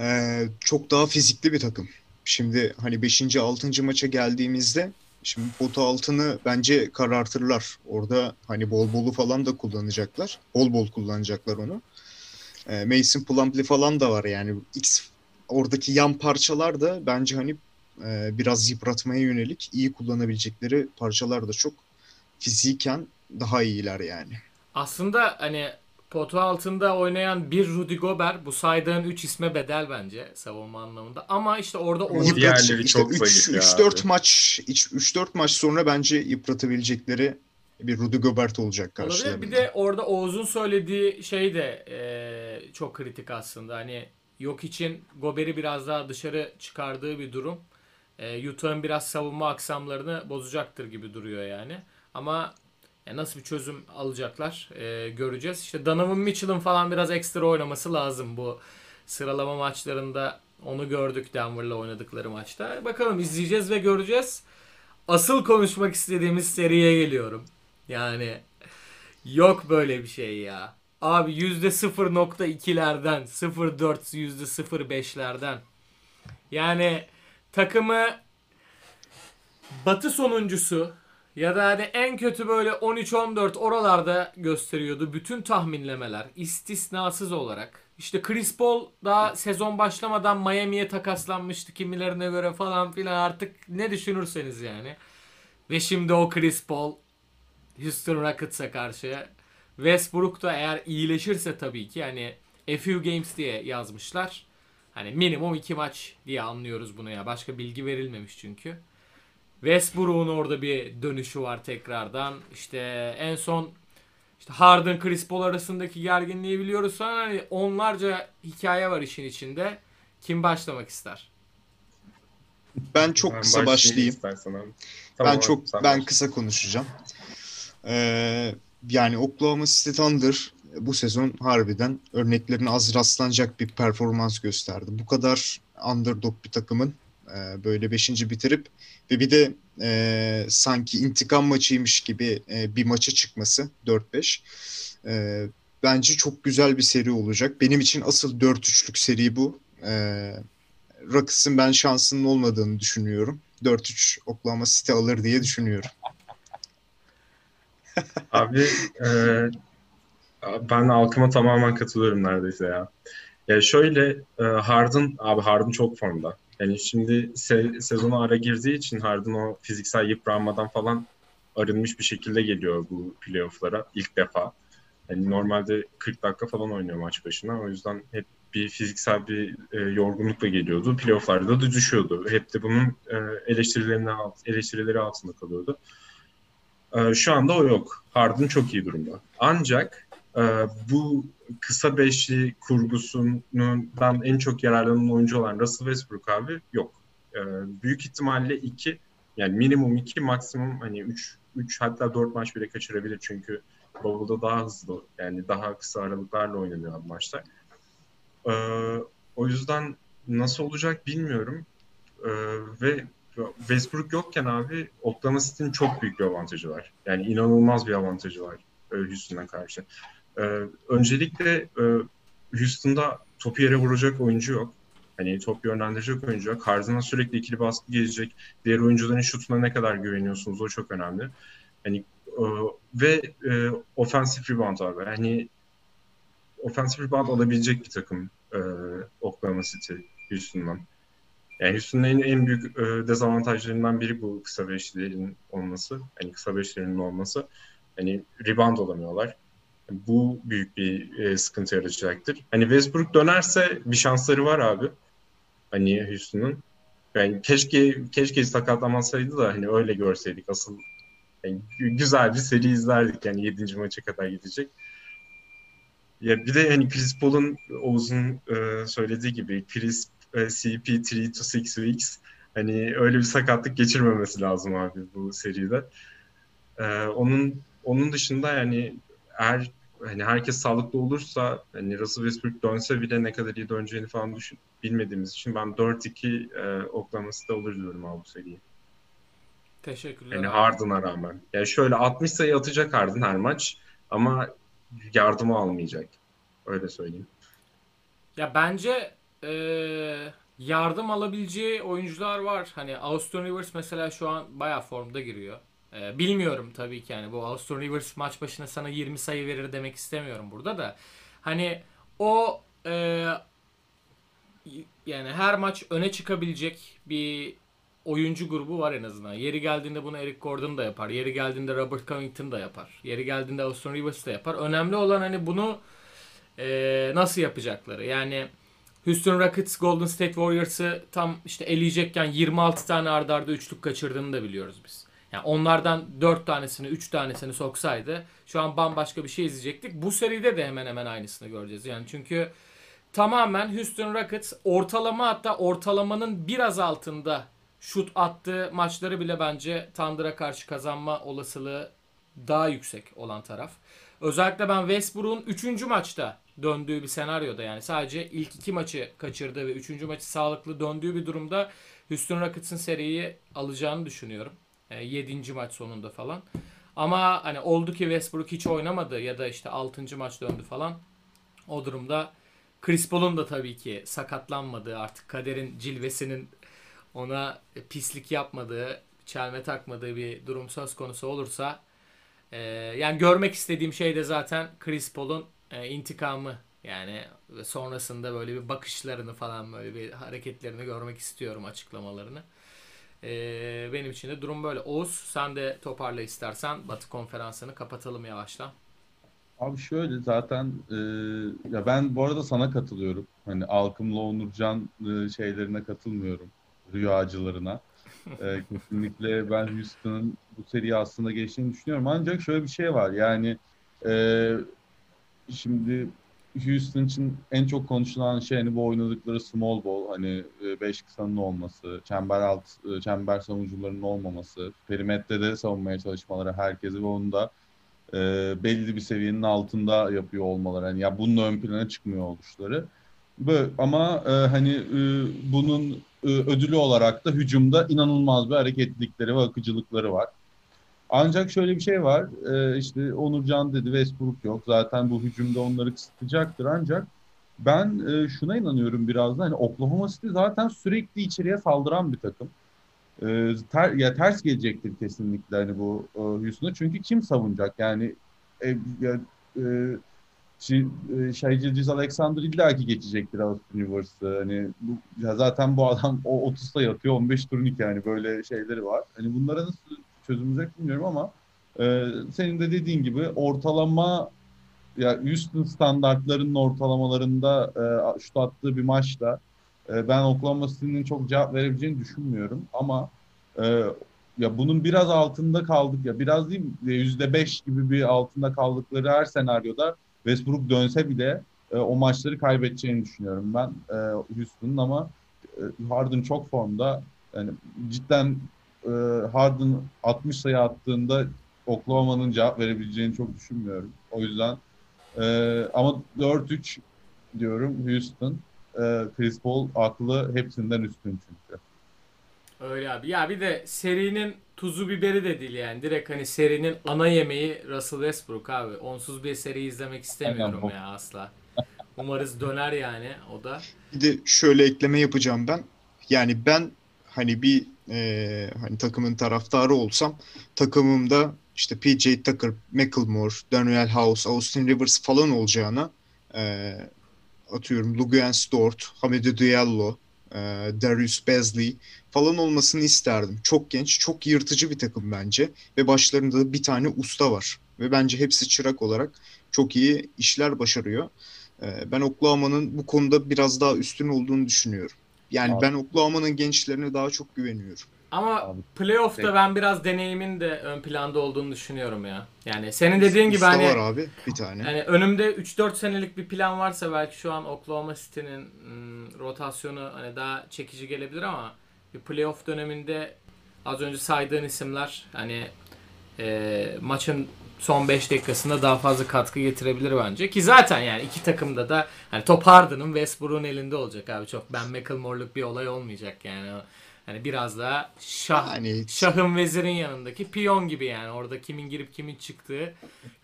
S4: e, çok daha fizikli bir takım. Şimdi hani 5. 6. maça geldiğimizde şimdi potu altını bence karartırlar. Orada hani bol bolu falan da kullanacaklar. Bol bol kullanacaklar onu. E, Mason Plumlee falan da var yani. X oradaki yan parçalar da bence hani e, biraz yıpratmaya yönelik iyi kullanabilecekleri parçalar da çok fiziken daha iyiler yani.
S1: Aslında hani potu altında oynayan bir Rudy Gobert bu saydığın 3 isme bedel bence savunma anlamında. Ama işte orada
S3: Oğuz diğerleri işte çok 3-4
S4: maç 3-4 maç sonra bence yıpratabilecekleri bir Rudy Gobert olacak karşılarında.
S1: Olabilir. Bir de orada Oğuz'un söylediği şey de e, çok kritik aslında. Hani yok için Gobert'i biraz daha dışarı çıkardığı bir durum. E, Utah'ın biraz savunma aksamlarını bozacaktır gibi duruyor yani. Ama yani nasıl bir çözüm alacaklar e, göreceğiz. İşte Donovan Mitchell'ın falan biraz ekstra oynaması lazım bu sıralama maçlarında. Onu gördük Denver'la oynadıkları maçta. Bakalım izleyeceğiz ve göreceğiz. Asıl konuşmak istediğimiz seriye geliyorum. Yani yok böyle bir şey ya. Abi %0.2'lerden 0.4 %0.5'lerden. Yani takımı batı sonuncusu ya da hani en kötü böyle 13-14 oralarda gösteriyordu bütün tahminlemeler istisnasız olarak. İşte Chris Paul daha sezon başlamadan Miami'ye takaslanmıştı kimilerine göre falan filan artık ne düşünürseniz yani. Ve şimdi o Chris Paul Houston Rockets'a karşı Westbrook da eğer iyileşirse tabii ki hani a few games diye yazmışlar. Hani minimum iki maç diye anlıyoruz bunu ya. Başka bilgi verilmemiş çünkü. Westbrook'un orada bir dönüşü var tekrardan. İşte en son işte Harden Chris Paul arasındaki gerginliği biliyoruz sonra hani onlarca hikaye var işin içinde. Kim başlamak ister?
S4: Ben çok ben kısa başlayayım. Tamam, ben çok ben kısa konuşacağım. Ee, yani Oklahoma City Thunder bu sezon harbiden örneklerine az rastlanacak bir performans gösterdi. Bu kadar underdog bir takımın e, böyle beşinci bitirip ve bir de e, sanki intikam maçıymış gibi e, bir maça çıkması 4-5 e, bence çok güzel bir seri olacak. Benim için asıl 4-3'lük seri bu. E, Rockets'ın ben şansının olmadığını düşünüyorum. 4-3 Oklahoma City alır diye düşünüyorum. *laughs*
S3: Abi e, ben halkıma tamamen katılıyorum neredeyse ya. Ya şöyle e, Harden abi Harden çok formda. Yani şimdi se- sezona ara girdiği için Harden o fiziksel yıpranmadan falan arınmış bir şekilde geliyor bu playoff'lara ilk defa. Yani normalde 40 dakika falan oynuyor maç başına. O yüzden hep bir fiziksel bir e, yorgunlukla geliyordu. Playoff'larda da düşüyordu. Hep de bunun e, eleştirilerine eleştirileri altında kalıyordu. E, şu anda o yok. Harden çok iyi durumda. Ancak e, bu kısa beşli kurgusundan en çok yararlanan oyuncu olan Russell Westbrook abi yok. E, büyük ihtimalle iki yani minimum iki maksimum hani üç, üç hatta dört maç bile kaçırabilir çünkü Bubble'da daha hızlı yani daha kısa aralıklarla oynanıyor maçlar. Ee, o yüzden nasıl olacak bilmiyorum. Ee, ve Westbrook yokken abi Oklahoma City'nin çok büyük bir avantajı var. Yani inanılmaz bir avantajı var e, Houston'a karşı. Ee, öncelikle e, Houston'da topu yere vuracak oyuncu yok. Hani top yönlendirecek oyuncu yok. Harden'a sürekli ikili baskı gelecek. Diğer oyuncuların şutuna ne kadar güveniyorsunuz o çok önemli. Hani e, ve e, offensive rebound abi. Hani offensive rebound alabilecek bir takım e, Oklahoma City Houston'dan. Yani Houston'un en, en büyük e, dezavantajlarından biri bu kısa beşlerin olması. Hani kısa beşlerinin olması. Hani rebound olamıyorlar. Bu büyük bir e, sıkıntı yaratacaktır. Hani Westbrook dönerse bir şansları var abi. Hani Houston'un. Yani keşke keşke sakatlamasaydı da hani öyle görseydik asıl yani güzel bir seri izlerdik yani 7. maça kadar gidecek. Ya bir de hani Chris Paul'un Oğuz'un e, söylediği gibi Chris e, CP 3 to 6 weeks hani öyle bir sakatlık geçirmemesi lazım abi bu seride. E, onun onun dışında yani eğer hani herkes sağlıklı olursa hani Russell Westbrook dönse bile ne kadar iyi döneceğini falan düşün, bilmediğimiz için ben 4-2 e, Oklahoma City olur diyorum abi bu seriyi.
S1: Teşekkürler.
S3: Yani Harden'a rağmen. Yani şöyle 60 sayı atacak Harden her maç ama yardımı almayacak. Öyle söyleyeyim.
S1: Ya bence e, yardım alabileceği oyuncular var. Hani Austin Rivers mesela şu an bayağı formda giriyor. E, bilmiyorum tabii ki yani bu Austin Rivers maç başına sana 20 sayı verir demek istemiyorum burada da. Hani o e, yani her maç öne çıkabilecek bir oyuncu grubu var en azından. Yeri geldiğinde bunu Eric Gordon da yapar. Yeri geldiğinde Robert Covington da yapar. Yeri geldiğinde Austin Rivers da yapar. Önemli olan hani bunu e, nasıl yapacakları. Yani Houston Rockets Golden State Warriors'ı tam işte eleyecekken 26 tane ardarda arda üçlük kaçırdığını da biliyoruz biz. Yani onlardan 4 tanesini 3 tanesini soksaydı şu an bambaşka bir şey izleyecektik. Bu seride de hemen hemen aynısını göreceğiz. Yani çünkü tamamen Houston Rockets ortalama hatta ortalamanın biraz altında şut attığı maçları bile bence Thunder'a karşı kazanma olasılığı daha yüksek olan taraf. Özellikle ben Westbrook'un 3. maçta döndüğü bir senaryoda yani sadece ilk iki maçı kaçırdığı ve 3. maçı sağlıklı döndüğü bir durumda Houston Rockets'ın seriyi alacağını düşünüyorum. 7. maç sonunda falan. Ama hani oldu ki Westbrook hiç oynamadı ya da işte 6. maç döndü falan. O durumda Chris Paul'un da tabii ki sakatlanmadığı artık kaderin cilvesinin ona pislik yapmadığı, çelme takmadığı bir durum söz konusu olursa e, yani görmek istediğim şey de zaten Chris Paul'un e, intikamı yani sonrasında böyle bir bakışlarını falan böyle bir hareketlerini görmek istiyorum açıklamalarını. E, benim için de durum böyle. Oğuz sen de toparla istersen Batı konferansını kapatalım yavaştan.
S2: Abi şöyle zaten e, ya ben bu arada sana katılıyorum. Hani Alkım'la Onurcan e, şeylerine katılmıyorum. Rüyacılarına. E, *laughs* kesinlikle ben Houston'ın bu seriyi aslında geçtiğini düşünüyorum. Ancak şöyle bir şey var. Yani e, şimdi Houston için en çok konuşulan şey hani bu oynadıkları small ball hani 5 kısanın olması, çember alt çember savunucularının olmaması, perimetrede savunmaya çalışmaları herkesi ve onu da e, belli bir seviyenin altında yapıyor olmaları. Yani ya bunun ön plana çıkmıyor oluşları. Böyle, ama e, hani e, bunun e, ödülü olarak da hücumda inanılmaz bir hareketlilikleri ve akıcılıkları var. Ancak şöyle bir şey var. E, işte Onurcan dedi Westbrook yok. Zaten bu hücumda onları kısıtlayacaktır. Ancak ben e, şuna inanıyorum biraz da. Hani Oklahoma City zaten sürekli içeriye saldıran bir takım. E, ter, ya ters gelecektir kesinlikle hani bu e, Houston'a. Çünkü kim savunacak? Yani e, ya, e, şey, Shai Alexander illaki geçecektir Austin Rivers'ı. Hani bu, ya zaten bu adam o 30'da yatıyor 15 turnike yani böyle şeyleri var. Hani bunlara nasıl çözümüzecek bilmiyorum ama e, senin de dediğin gibi ortalama ya Houston standartlarının ortalamalarında e, şut attığı bir maçta e, ben Oklahoma City'nin çok cevap verebileceğini düşünmüyorum ama e, ya bunun biraz altında kaldık ya biraz değil yüzde beş gibi bir altında kaldıkları her senaryoda Westbrook dönse bile e, o maçları kaybedeceğini düşünüyorum ben e, Houston'un ama e, Harden çok formda. Yani cidden e, Harden 60 sayı attığında Oklahoma'nın cevap verebileceğini çok düşünmüyorum. O yüzden e, ama 4-3 diyorum Houston. Ee, Chris Paul aklı hepsinden üstün çünkü.
S1: Öyle abi. Ya bir de serinin tuzu biberi de değil yani. Direkt hani serinin ana yemeği Russell Westbrook abi. Onsuz bir seri izlemek istemiyorum
S2: Aynen.
S1: ya asla. Umarız döner yani o da.
S4: Bir de şöyle ekleme yapacağım ben. Yani ben hani bir e, hani takımın taraftarı olsam takımımda işte PJ Tucker, McLemore, Daniel House, Austin Rivers falan olacağına e, atıyorum Luguentz Dort, Hamidou Diallo, e, Darius Bazley falan olmasını isterdim. Çok genç, çok yırtıcı bir takım bence ve başlarında da bir tane usta var ve bence hepsi çırak olarak çok iyi işler başarıyor. Ee, Ben Oklahoma'nın bu konuda biraz daha üstün olduğunu düşünüyorum. Yani
S2: Abi.
S4: ben Oklahoma'nın gençlerine daha çok güveniyorum.
S1: Ama
S2: Abi,
S1: playoff'ta
S2: peki.
S1: ben biraz deneyimin de ön planda olduğunu düşünüyorum ya. Yani senin dediğin gibi
S4: Usta
S1: hani
S4: var abi bir tane.
S1: Yani önümde 3-4 senelik bir plan varsa belki şu an Oklahoma City'nin ım, rotasyonu hani daha çekici gelebilir ama bir playoff döneminde az önce saydığın isimler hani e, maçın son 5 dakikasında daha fazla katkı getirebilir bence. Ki zaten yani iki takımda da hani top Harden'ın Westbrook'un elinde olacak abi. Çok Ben McLemore'luk bir olay olmayacak yani. Hani biraz daha şah,
S4: Yani
S1: Şahın vezirin yanındaki piyon gibi yani. Orada kimin girip kimin çıktığı.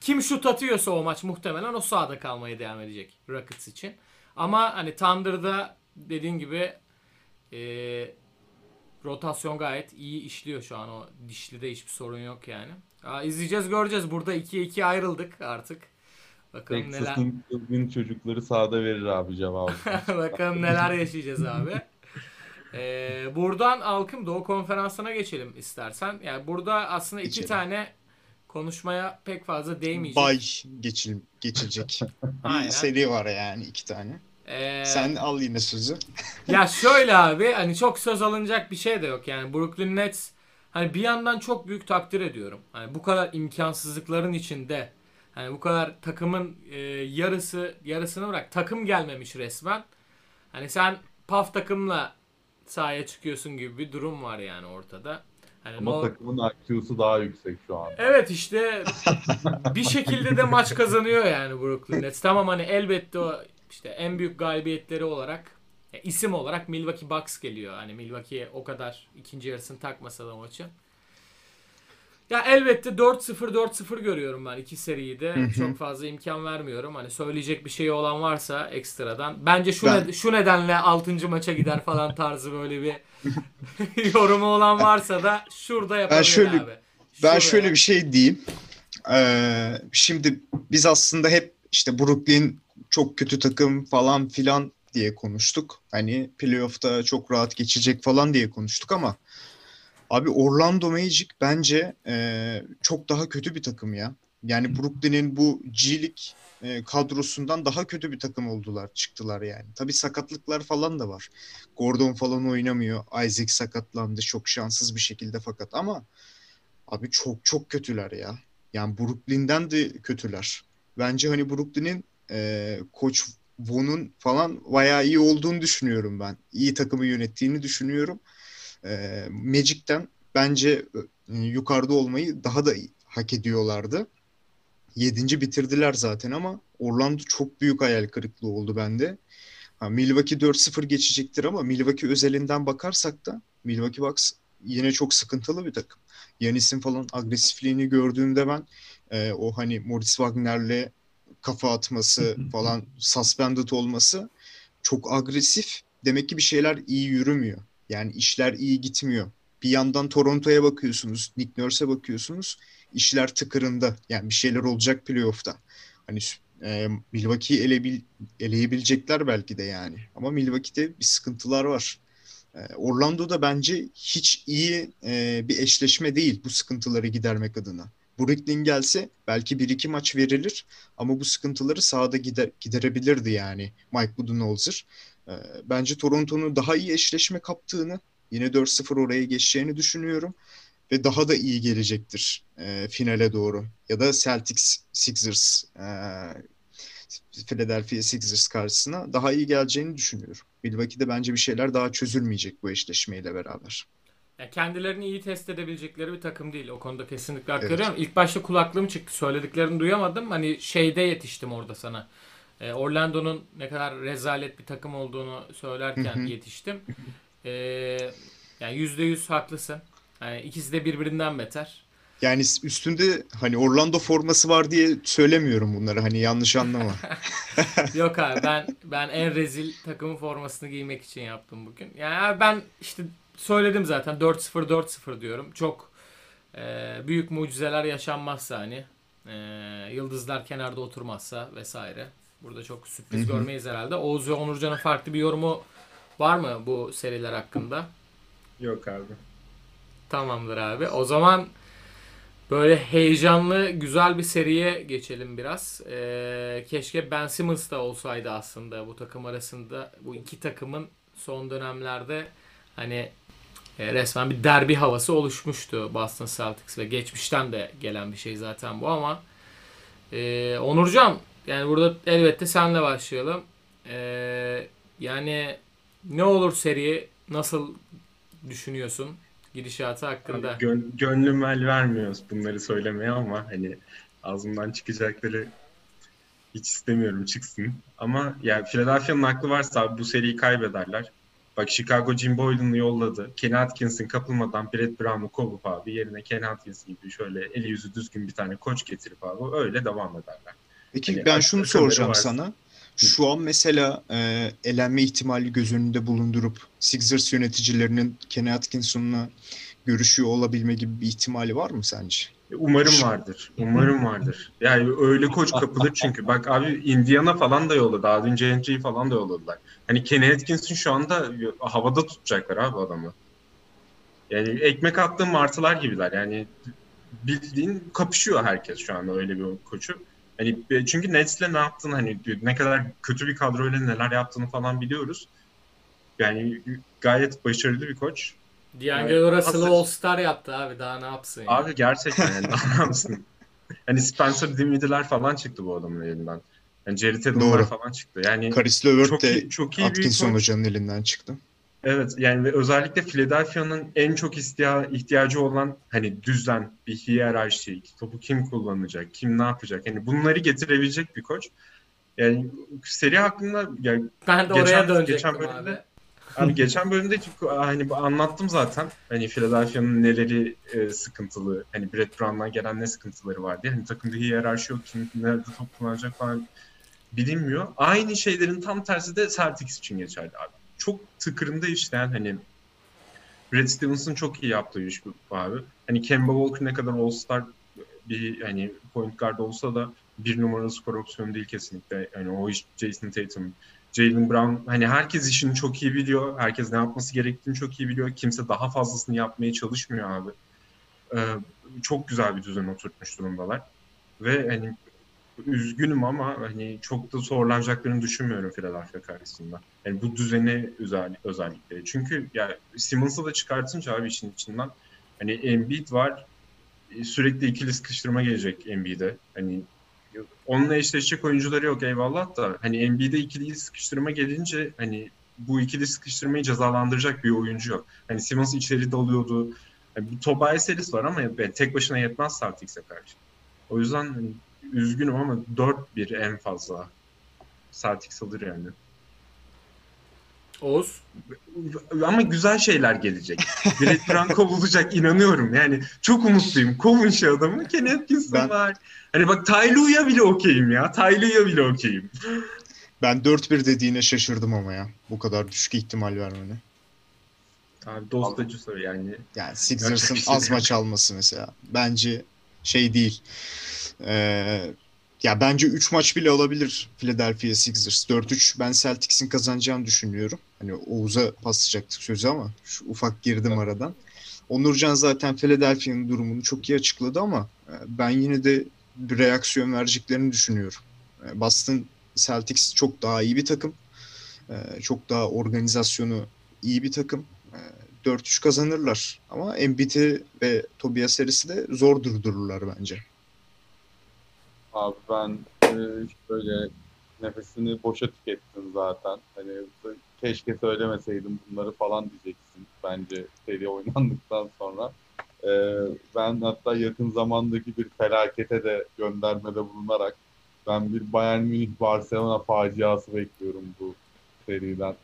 S1: Kim şut atıyorsa o maç muhtemelen o sahada kalmaya devam edecek Rockets için. Ama hani Thunder'da dediğin gibi e, rotasyon gayet iyi işliyor şu an. O dişlide hiçbir sorun yok yani. Aa, izleyeceğiz göreceğiz. Burada 2'ye 2 ayrıldık artık. Bakalım neler
S2: Texas'ın çılgın çocukları sahada verir abi cevabı. *laughs*
S1: Bakalım neler yaşayacağız abi. Ee, buradan Alkım Doğu Konferansı'na geçelim istersen. Yani burada aslında iki
S4: Geçelim.
S1: tane konuşmaya pek fazla değmeyecek.
S4: bay geçil, geçilecek *laughs*
S1: Aynen.
S4: seri var yani iki tane.
S1: Ee,
S4: Sen al yine sözü.
S1: Ya şöyle abi hani çok söz alınacak bir şey de yok. Yani Brooklyn Nets hani bir yandan çok büyük takdir ediyorum. Hani bu kadar imkansızlıkların içinde hani bu kadar takımın e, yarısı yarısını bırak takım gelmemiş resmen. Hani sen paf takımla sahaya çıkıyorsun gibi bir durum var yani ortada. Hani
S2: Ama
S1: no-
S2: takımın IQ'su daha yüksek şu an.
S1: Evet işte *laughs* bir şekilde de maç kazanıyor yani Brooklyn Nets. Tamam hani elbette o işte en büyük galibiyetleri olarak ya isim olarak Milwaukee Bucks geliyor. Hani Milwaukee'ye o kadar ikinci yarısını takmasa da maçı. Ya elbette 4-0 4-0 görüyorum ben iki seriyi de.
S4: Hı hı.
S1: Çok fazla imkan vermiyorum. Hani söyleyecek bir şey olan varsa ekstradan. Bence şu
S4: Ben-
S1: ned- şu nedenle 6. maça gider falan tarzı böyle bir *laughs* yorumu olan varsa da şurada yapabilir
S4: şöyle-
S1: abi.
S4: Ben
S1: Şuraya.
S4: şöyle bir şey diyeyim. Ee, şimdi biz aslında hep işte Brooklyn çok kötü takım falan filan diye konuştuk. Hani playoff'ta çok rahat geçecek falan diye konuştuk ama abi Orlando Magic bence e, çok daha kötü bir takım ya. Yani Brooklyn'in bu G League e, kadrosundan daha kötü bir takım oldular, çıktılar yani. Tabii sakatlıklar falan da var. Gordon falan oynamıyor. Isaac sakatlandı çok şanssız bir şekilde fakat ama Abi çok çok kötüler ya. Yani Brooklyn'den de kötüler. Bence hani Brooklyn'in e, koç Von'un falan bayağı iyi olduğunu düşünüyorum ben. İyi takımı yönettiğini düşünüyorum. E, Magic'ten bence e, yukarıda olmayı daha da hak ediyorlardı. Yedinci bitirdiler zaten ama Orlando çok büyük hayal kırıklığı oldu bende. Ha, Milwaukee 4-0 geçecektir ama Milwaukee özelinden bakarsak da Milwaukee Bucks yine çok sıkıntılı bir takım. Yanis'in falan agresifliğini gördüğümde ben e, o hani Moritz Wagner'le kafa atması falan suspended olması çok agresif. Demek ki bir şeyler iyi yürümüyor. Yani işler iyi gitmiyor. Bir yandan Toronto'ya bakıyorsunuz, Nick Nurse'e bakıyorsunuz. işler tıkırında. Yani bir şeyler olacak playoff'ta. Hani e, Milwaukee'yi elebil, eleyebilecekler belki de yani. Ama Milwaukee'de bir sıkıntılar var. E, Orlando'da bence hiç iyi e, bir eşleşme değil bu sıkıntıları gidermek adına. Brooklyn gelse belki bir iki maç verilir ama bu sıkıntıları sahada gider, giderebilirdi yani Mike Budenholzer. E, bence Toronto'nun daha iyi eşleşme kaptığını, yine 4-0 oraya geçeceğini düşünüyorum ve daha da iyi gelecektir e, finale doğru. Ya da Celtics Sixers e, Philadelphia Sixers karşısına daha iyi geleceğini düşünüyorum. Milwaukee'de bence bir şeyler daha çözülmeyecek bu eşleşmeyle beraber.
S1: Ya kendilerini iyi test edebilecekleri bir takım değil. O konuda kesinlikle hak
S4: Evet.
S1: veriyorum. İlk başta kulaklığım çıktı. Söylediklerini duyamadım. Hani şeyde yetiştim orada sana. E, Orlando'nun ne kadar rezalet bir takım olduğunu söylerken yetiştim. E, yani %100 haklısın. Yani ikisi de birbirinden beter.
S4: Yani üstünde hani Orlando forması var diye söylemiyorum bunları hani yanlış anlama. *laughs* *laughs*
S1: Yok abi ben ben en rezil takımın formasını giymek için yaptım bugün. Yani ben işte söyledim zaten 4-0 4-0 diyorum. Çok e, büyük mucizeler yaşanmazsa hani e, yıldızlar kenarda oturmazsa vesaire. Burada çok sürpriz görmeyiz herhalde. Oğuz ve Onurcan'ın farklı bir yorumu var mı bu seriler hakkında?
S3: Yok abi.
S1: Tamamdır abi. O zaman böyle heyecanlı, güzel bir seriye geçelim biraz. Ee, keşke Ben Simmons da olsaydı aslında bu takım arasında. Bu iki takımın son dönemlerde hani e, resmen bir derbi havası oluşmuştu Boston Celtics ve geçmişten de gelen bir şey zaten bu ama e, Onurcan yani burada elbette senle başlayalım. E, yani ne olur seri nasıl düşünüyorsun gidişatı hakkında?
S3: Abi gön- gönlüm el vermiyor bunları söylemeye ama hani ağzımdan çıkacakları hiç istemiyorum çıksın. Ama yani Philadelphia'nın aklı varsa bu seriyi kaybederler. Bak Chicago Jim Boylan'ı yolladı. Kenny Atkinson kapılmadan Brett Brown'u kovup abi yerine Kenny Atkinson gibi şöyle eli yüzü düzgün bir tane koç getirip abi öyle devam ederler.
S4: Peki
S3: Hani
S4: ben şunu soracağım
S3: varsa.
S4: sana. Şu an mesela e, elenme ihtimali göz önünde bulundurup Sixers yöneticilerinin Kenny Atkinson'la görüşüyor olabilme gibi bir ihtimali var mı sence?
S3: Umarım vardır. Umarım vardır. Yani öyle koç kapılır çünkü. Bak abi Indiana falan da yolladı. Adin Gentry'yi falan da yolladılar. Hani Kenny Atkinson şu anda havada tutacaklar abi adamı. Yani ekmek attığı martılar gibiler. Yani bildiğin kapışıyor herkes şu anda öyle bir koçu. Hani çünkü Nets'le ne yaptığını hani ne kadar kötü bir kadroyla neler yaptığını falan biliyoruz. Yani gayet başarılı bir koç.
S1: D'Angelo Russell'ı
S3: Hazır.
S1: All-Star yaptı abi daha ne yapsın ya?
S3: Abi gerçekten yani daha ne yapsın? Hani Spencer Dinwiddie'ler falan çıktı bu adamın elinden. Yani Allen'lar
S4: Doğru.
S3: falan çıktı. Yani
S4: Karis LeVert
S3: çok
S4: de
S3: iyi, çok iyi bir
S4: Atkinson hocanın elinden çıktı.
S3: Evet yani ve özellikle Philadelphia'nın en çok istiya, ihtiyacı olan hani düzen, bir hiyerarşi, topu kim kullanacak, kim ne yapacak. Hani bunları getirebilecek bir koç. Yani seri hakkında yani
S1: ben de
S3: geçen-
S1: oraya
S3: geçen bölümde- Abi *laughs* geçen bölümde hani anlattım zaten. Hani Philadelphia'nın neleri e, sıkıntılı. Hani Brett Brown'dan gelen ne sıkıntıları var diye. Hani takımda hiyerarşi yok. Kim nerede top kullanacak falan bilinmiyor. Aynı şeylerin tam tersi de Celtics için geçerli abi. Çok tıkırında işleyen hani Brad Stevens'ın çok iyi yaptığı iş bu abi. Hani Kemba Walker ne kadar All-Star bir hani point guard olsa da bir numaralı skor opsiyonu değil kesinlikle. Yani o iş Jason Tatum, Jalen Brown hani herkes işini çok iyi biliyor. Herkes ne yapması gerektiğini çok iyi biliyor. Kimse daha fazlasını yapmaya çalışmıyor abi. Ee, çok güzel bir düzen oturtmuş durumdalar. Ve hani üzgünüm ama hani çok da zorlanacaklarını düşünmüyorum Philadelphia karşısında. Yani bu düzeni özel, özellikle. Çünkü ya Simmons'ı da çıkartınca abi işin içinden hani Embiid var sürekli ikili sıkıştırma gelecek Embiid'e. Hani onunla eşleşecek oyuncuları yok eyvallah da hani Embiid'e ikili sıkıştırma gelince hani bu ikili sıkıştırmayı cezalandıracak bir oyuncu yok. Hani Simmons içeri dalıyordu. Yani bir Tobias Harris var ama yani tek başına yetmez Celtics'e karşı. O yüzden hani üzgünüm ama 4-1 en fazla. Celtics alır yani.
S1: Oğuz.
S3: Ama güzel şeyler gelecek. Brett Brown kovulacak inanıyorum. Yani çok umutluyum. Kovun şu adamı. Kenny Atkinson
S4: Ben-
S3: var. Hani bak Ty Lue'ya bile okeyim ya. Ty Lue'ya bile okeyim.
S4: Ben 4-1 dediğine şaşırdım ama ya. Bu kadar düşük ihtimal vermene.
S3: Abi dostacı soru yani.
S4: Yani Sixers'ın
S3: şey
S4: az maç alması mesela. Bence şey değil. Ee, ya bence 3 maç bile alabilir Philadelphia Sixers. 4-3 ben Celtics'in kazanacağını düşünüyorum. Hani Oğuz'a paslayacaktık sözü ama şu ufak girdim aradan. Onurcan zaten Philadelphia'nın durumunu çok iyi açıkladı ama e, ben yine de bir reaksiyon vereceklerini düşünüyorum. E, Boston Celtics çok daha iyi bir takım. E, Çok daha organizasyonu iyi bir takım. E, 4-3 kazanırlar. Ama Embiid'i ve Tobias Harris'i de zor durdururlar bence.
S2: Abi ben e, böyle nefesini boşa tükettin zaten. Hani keşke söylemeseydim bunları falan diyeceksin bence seri oynandıktan sonra. E, ben hatta yakın zamandaki bir felakete de göndermede bulunarak Ben bir Bayern Münih Barcelona faciası bekliyorum bu seriden.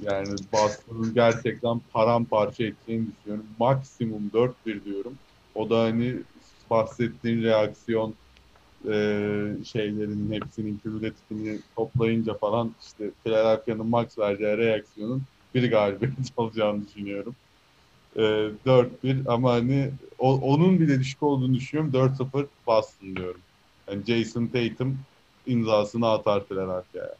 S2: Yani Boston'ın gerçekten paramparça edeceğini düşünüyorum. Maksimum 4-1 diyorum. O da hani bahsettiğin reaksiyon e, şeylerin hepsinin kümülatifini toplayınca falan işte Philadelphia'nın max vereceği reaksiyonun bir galibiyet *laughs* olacağını düşünüyorum. E, 4-1 ama hani o, onun bile düşük olduğunu düşünüyorum. 4-0 Boston diyorum. Yani Jason Tatum imzasını atar Philadelphia'ya.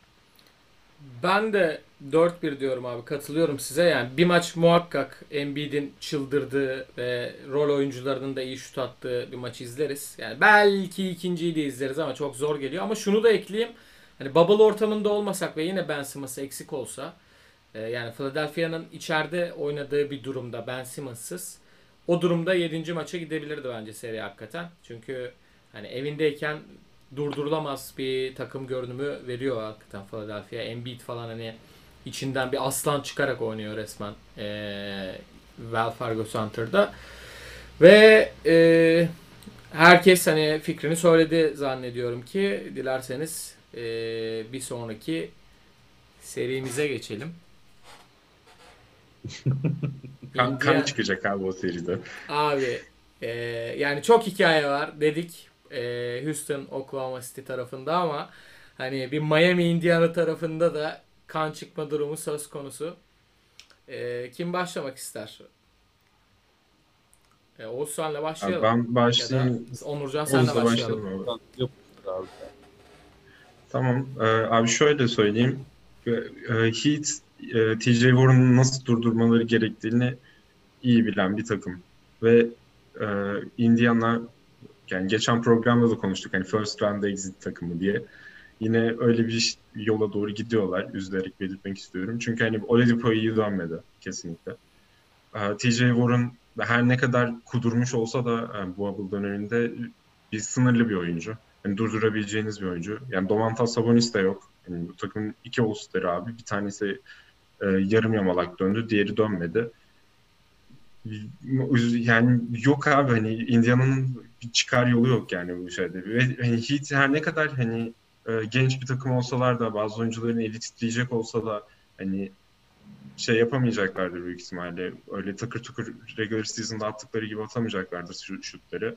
S1: Ben de 4-1 diyorum abi. Katılıyorum size. Yani bir maç muhakkak Embiid'in çıldırdığı ve rol oyuncularının da iyi şut attığı bir maç izleriz. Yani belki ikinciyi de izleriz ama çok zor geliyor. Ama şunu da ekleyeyim. Hani bubble ortamında olmasak ve yine Ben Simmons eksik olsa e, yani Philadelphia'nın içeride oynadığı bir durumda Ben Simmons'sız o durumda 7. maça gidebilirdi bence seri hakikaten. Çünkü hani evindeyken durdurulamaz bir takım görünümü veriyor hakikaten Philadelphia. Embiid falan hani içinden bir aslan çıkarak oynuyor resmen ee, Wells Fargo Center'da. Ve e, herkes hani fikrini söyledi zannediyorum ki dilerseniz e, bir sonraki serimize geçelim. *laughs*
S3: Kan, kan çıkacak abi o seride.
S1: Abi e, yani çok hikaye var dedik e, Houston Oklahoma City tarafında ama hani bir Miami Indiana tarafında da kan çıkma durumu söz konusu. E, kim başlamak ister? E, Oğuzhan'la
S3: Abi
S1: başlayalım.
S3: ben
S1: Ya
S3: başlayayım.
S1: Onurcan senle başlayalım.
S3: başlayalım abi. Tamam. Ee, abi şöyle söyleyeyim. Ee, Heat, e, TJ Warren'ı nasıl durdurmaları gerektiğini iyi bilen bir takım. Ve e, Indiana yani geçen programda da konuştuk hani first round exit takımı diye. Yine öyle bir yola doğru gidiyorlar. Üzülerek belirtmek istiyorum. Çünkü hani Oladipo iyi dönmedi kesinlikle. Ee, TJ Warren her ne kadar kudurmuş olsa da e, bu bubble döneminde bir sınırlı bir oyuncu. Yani durdurabileceğiniz bir oyuncu. Yani Domantas Sabonis de yok. Yani bu takımın iki All-Star'ı abi. Bir tanesi e, yarım yamalak döndü, diğeri dönmedi. Yani yok abi hani Indiana'nın bir çıkar yolu yok yani bu şeyde. Ve hani Heat her ne kadar hani e, genç bir takım olsalar da bazı oyuncuların eli titreyecek olsa da hani şey yapamayacaklardır büyük ihtimalle. Öyle takır tukur regular season'da attıkları gibi atamayacaklardır şu şutları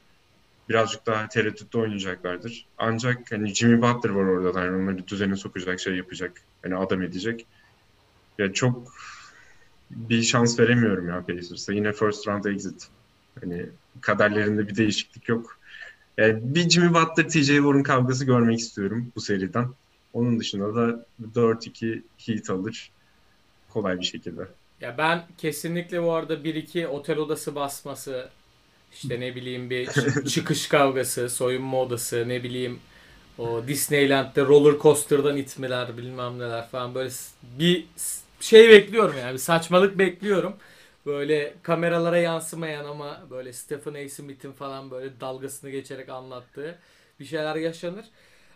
S3: birazcık daha tereddütte oynayacaklardır. Ancak hani Jimmy Butler var orada yani onları düzene sokacak, şey yapacak, hani adam edecek. Ya çok bir şans veremiyorum ya Pacers'a. Yine first round exit. Hani kaderlerinde bir değişiklik yok. Yani bir Jimmy Butler TJ Warren kavgası görmek istiyorum bu seriden. Onun dışında da 4-2 Heat alır. Kolay bir şekilde.
S1: Ya ben kesinlikle bu arada 1-2 otel odası basması işte ne bileyim bir çı- *laughs* çıkış kavgası, soyunma odası, ne bileyim o Disneyland'de roller coaster'dan itmeler bilmem neler falan böyle bir şey bekliyorum yani saçmalık bekliyorum. Böyle kameralara yansımayan ama böyle Stephen A. Smith'in falan böyle dalgasını geçerek anlattığı bir şeyler yaşanır.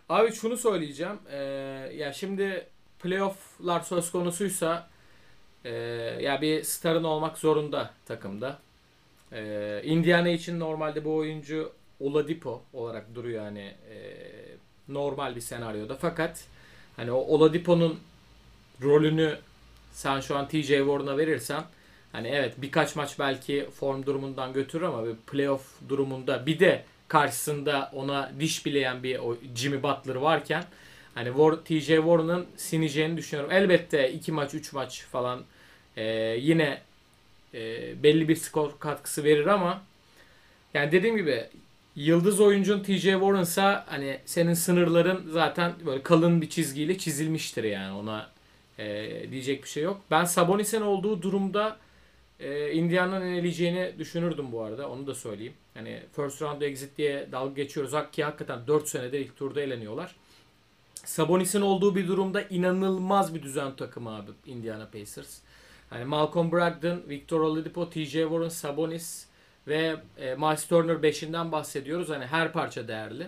S1: Abi şunu söyleyeceğim. Ee, ya şimdi playoff'lar söz konusuysa ee, ya bir starın olmak zorunda takımda. Ee, Indiana için normalde bu oyuncu Oladipo olarak duruyor hani e, normal bir senaryoda. Fakat hani o Oladipo'nun rolünü sen şu an TJ Warren'a verirsen hani evet birkaç maç belki form durumundan götürür ama bir playoff durumunda bir de karşısında ona diş bileyen bir Jimmy Butler varken hani War, TJ Warren'ın sineceğini düşünüyorum. Elbette 2 maç 3 maç falan e, yine e, belli bir skor katkısı verir ama yani dediğim gibi yıldız oyuncun TJ Warren'sa hani senin sınırların zaten böyle kalın bir çizgiyle çizilmiştir yani ona e, diyecek bir şey yok. Ben Sabonis'in olduğu durumda e, Indiana'nın eleyeceğini düşünürdüm bu arada. Onu da söyleyeyim. Hani first round exit diye dalga geçiyoruz. Hak- Ki hakikaten 4 senedir ilk turda eleniyorlar. Sabonis'in olduğu bir durumda inanılmaz bir düzen takımı abi Indiana Pacers. Hani Malcolm Brogdon, Victor Oladipo, TJ Warren, Sabonis ve e, Miles Turner 5'inden bahsediyoruz. Hani her parça değerli.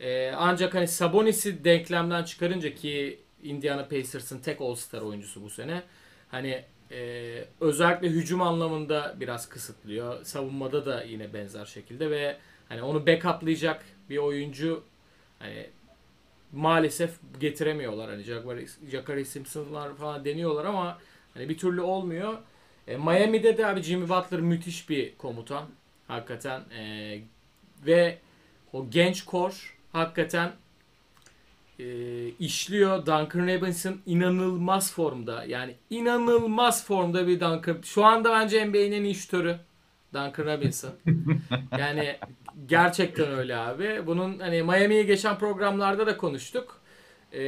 S1: E, ancak hani Sabonis'i denklemden çıkarınca ki Indiana Pacers'ın tek All-Star oyuncusu bu sene. Hani e, özellikle hücum anlamında biraz kısıtlıyor. Savunmada da yine benzer şekilde ve hani onu backuplayacak bir oyuncu hani maalesef getiremiyorlar. Hani Jacare Simpson'lar falan deniyorlar ama hani bir türlü olmuyor. E, Miami'de de abi Jimmy Butler müthiş bir komutan. Hakikaten. E, ve o genç kor hakikaten e, işliyor. Duncan Robinson inanılmaz formda. Yani inanılmaz formda bir Duncan. Şu anda bence NBA'nin en iyi şutörü. Duncan Robinson. *laughs* yani gerçekten öyle abi. Bunun hani Miami'ye geçen programlarda da konuştuk. Ee,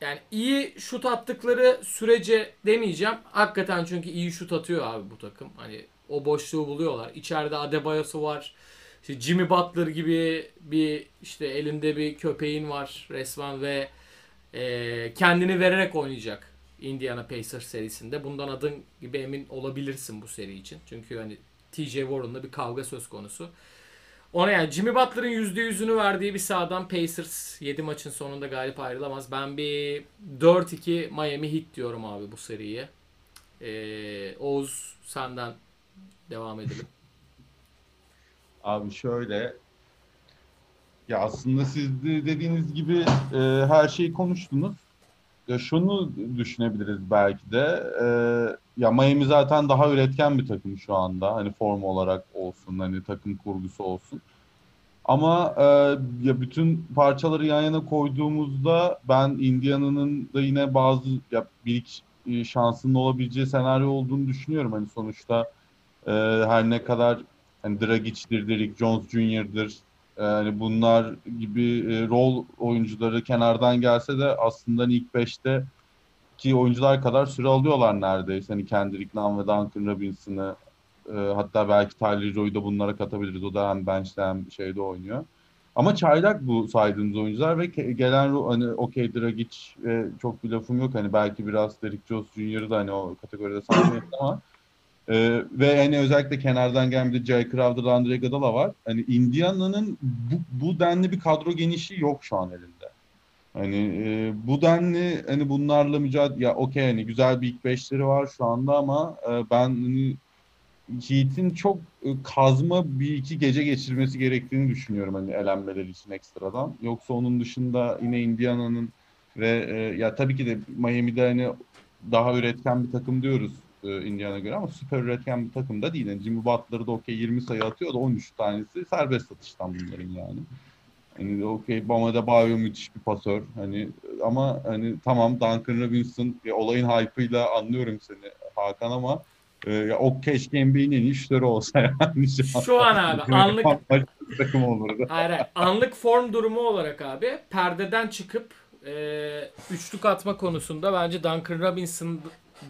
S1: yani iyi şut attıkları sürece demeyeceğim. Hakikaten çünkü iyi şut atıyor abi bu takım. Hani o boşluğu buluyorlar. İçeride Adebayo'su var. İşte Jimmy Butler gibi bir işte elinde bir köpeğin var resmen ve e, kendini vererek oynayacak Indiana Pacers serisinde. Bundan adın gibi emin olabilirsin bu seri için. Çünkü hani TJ Warren'la bir kavga söz konusu. Ona yani Jimmy Butler'ın %100'ünü verdiği bir sahadan Pacers 7 maçın sonunda galip ayrılamaz. Ben bir 4-2 Miami Heat diyorum abi bu seriye. Ee, Oğuz senden devam edelim. *laughs*
S2: Abi şöyle ya aslında siz de dediğiniz gibi e, her şeyi konuştunuz. Ya şunu düşünebiliriz belki de. E, ya Miami zaten daha üretken bir takım şu anda. Hani form olarak olsun, hani takım kurgusu olsun. Ama e, ya bütün parçaları yan yana koyduğumuzda ben Indiana'nın da yine bazı ya bir iki şansının olabileceği senaryo olduğunu düşünüyorum. Hani sonuçta e, her ne kadar hani Dragic'dir, Derrick Jones Jr.'dır, yani bunlar gibi e, rol oyuncuları kenardan gelse de aslında ilk 5'te ki oyuncular kadar süre alıyorlar neredeyse. Hani Kendrick Nunn ve Duncan Robinson'ı e, hatta belki Tyler Joy'u da bunlara katabiliriz. O da hem bench'te hem şeyde oynuyor. Ama çaylak bu saydığımız oyuncular ve gelen hani okey Dragic e, çok bir lafım yok. Hani belki biraz Derrick Jones Jr.'ı da hani o kategoride saymayız ama ee, ve hani özellikle kenardan gelen bir Jay Crowder, Andre Iguodala var. Hani Indiana'nın bu, bu denli bir kadro genişliği yok şu an elinde. Hani e, bu denli hani bunlarla mücadele ya okey hani güzel bir ilk beşleri var şu anda ama e, ben hani Heat'in çok e, kazma bir iki gece geçirmesi gerektiğini düşünüyorum hani elenmeleri için ekstradan. Yoksa onun dışında yine Indiana'nın ve e, ya tabii ki de Miami'de hani daha üretken bir takım diyoruz e, Indiana göre ama süper üretken bir takım da değil. Yani Jimmy Butler'da okey 20 sayı atıyor da 13 tanesi serbest atıştan bunların yani. Hani okey Bamada Bayo müthiş bir pasör. Hani ama hani tamam Duncan Robinson ya, olayın hype'ıyla anlıyorum seni Hakan ama e, ya o keşke NBA'nin en iyi şutörü olsa *laughs* yani.
S1: Şu, Şu an abi anlık
S2: takım olurdu.
S1: Hayır, hayır anlık form durumu olarak abi perdeden çıkıp e, üçlük atma konusunda bence Duncan Robinson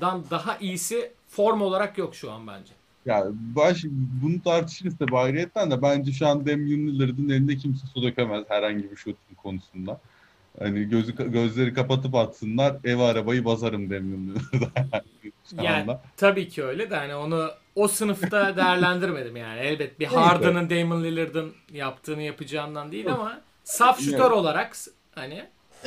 S1: dan daha iyisi form olarak yok şu an bence.
S2: Ya baş bunu tartışırız tabii ayrıyetten de bence şu an Damian Lillard'ın elinde kimse su dökemez herhangi bir şutun konusunda. Hani gözü gözleri kapatıp atsınlar ev arabayı basarım Damian Lillard'a.
S1: yani tabii ki öyle de hani onu o sınıfta *laughs* değerlendirmedim yani. Elbet bir Harden'ın Damian Lillard'ın yaptığını yapacağından değil ama saf şutör olarak hani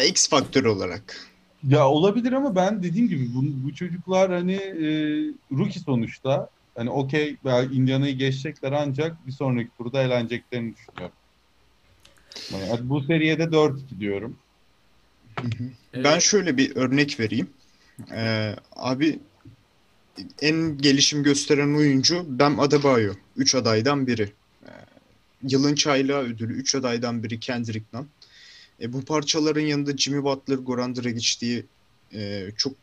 S4: X faktör olarak.
S2: Ya olabilir ama ben dediğim gibi bu, bu çocuklar hani e, rookie sonuçta. Hani okey Indiana'yı geçecekler ancak bir sonraki turda eğleneceklerini düşünüyorum. Yani bu seriyede 4-2 diyorum.
S4: Ben şöyle bir örnek vereyim. Ee, abi en gelişim gösteren oyuncu Bam Adebayo. 3 adaydan biri. Ee, yılın çaylağı ödülü 3 adaydan biri Kendrick Nunn. E, bu parçaların yanında Jimmy Butler, Goran Dragic diye e, çok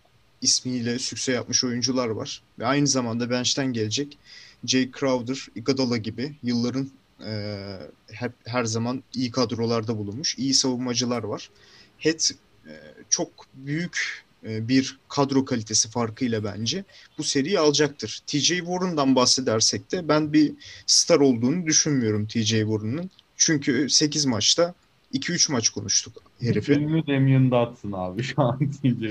S4: ismiyle sükse yapmış oyuncular var. Ve aynı zamanda bench'ten gelecek Jay Crowder, Iguodala gibi yılların e, hep her zaman iyi kadrolarda bulunmuş, iyi savunmacılar var. Head e, çok büyük e, bir kadro kalitesi farkıyla bence bu seriyi alacaktır. TJ Warren'dan bahsedersek de ben bir star olduğunu düşünmüyorum TJ Warren'ın. Çünkü 8 maçta 2-3 maç konuştuk herifi.
S2: Filmi Damian Dotson abi şu an *laughs* TJ.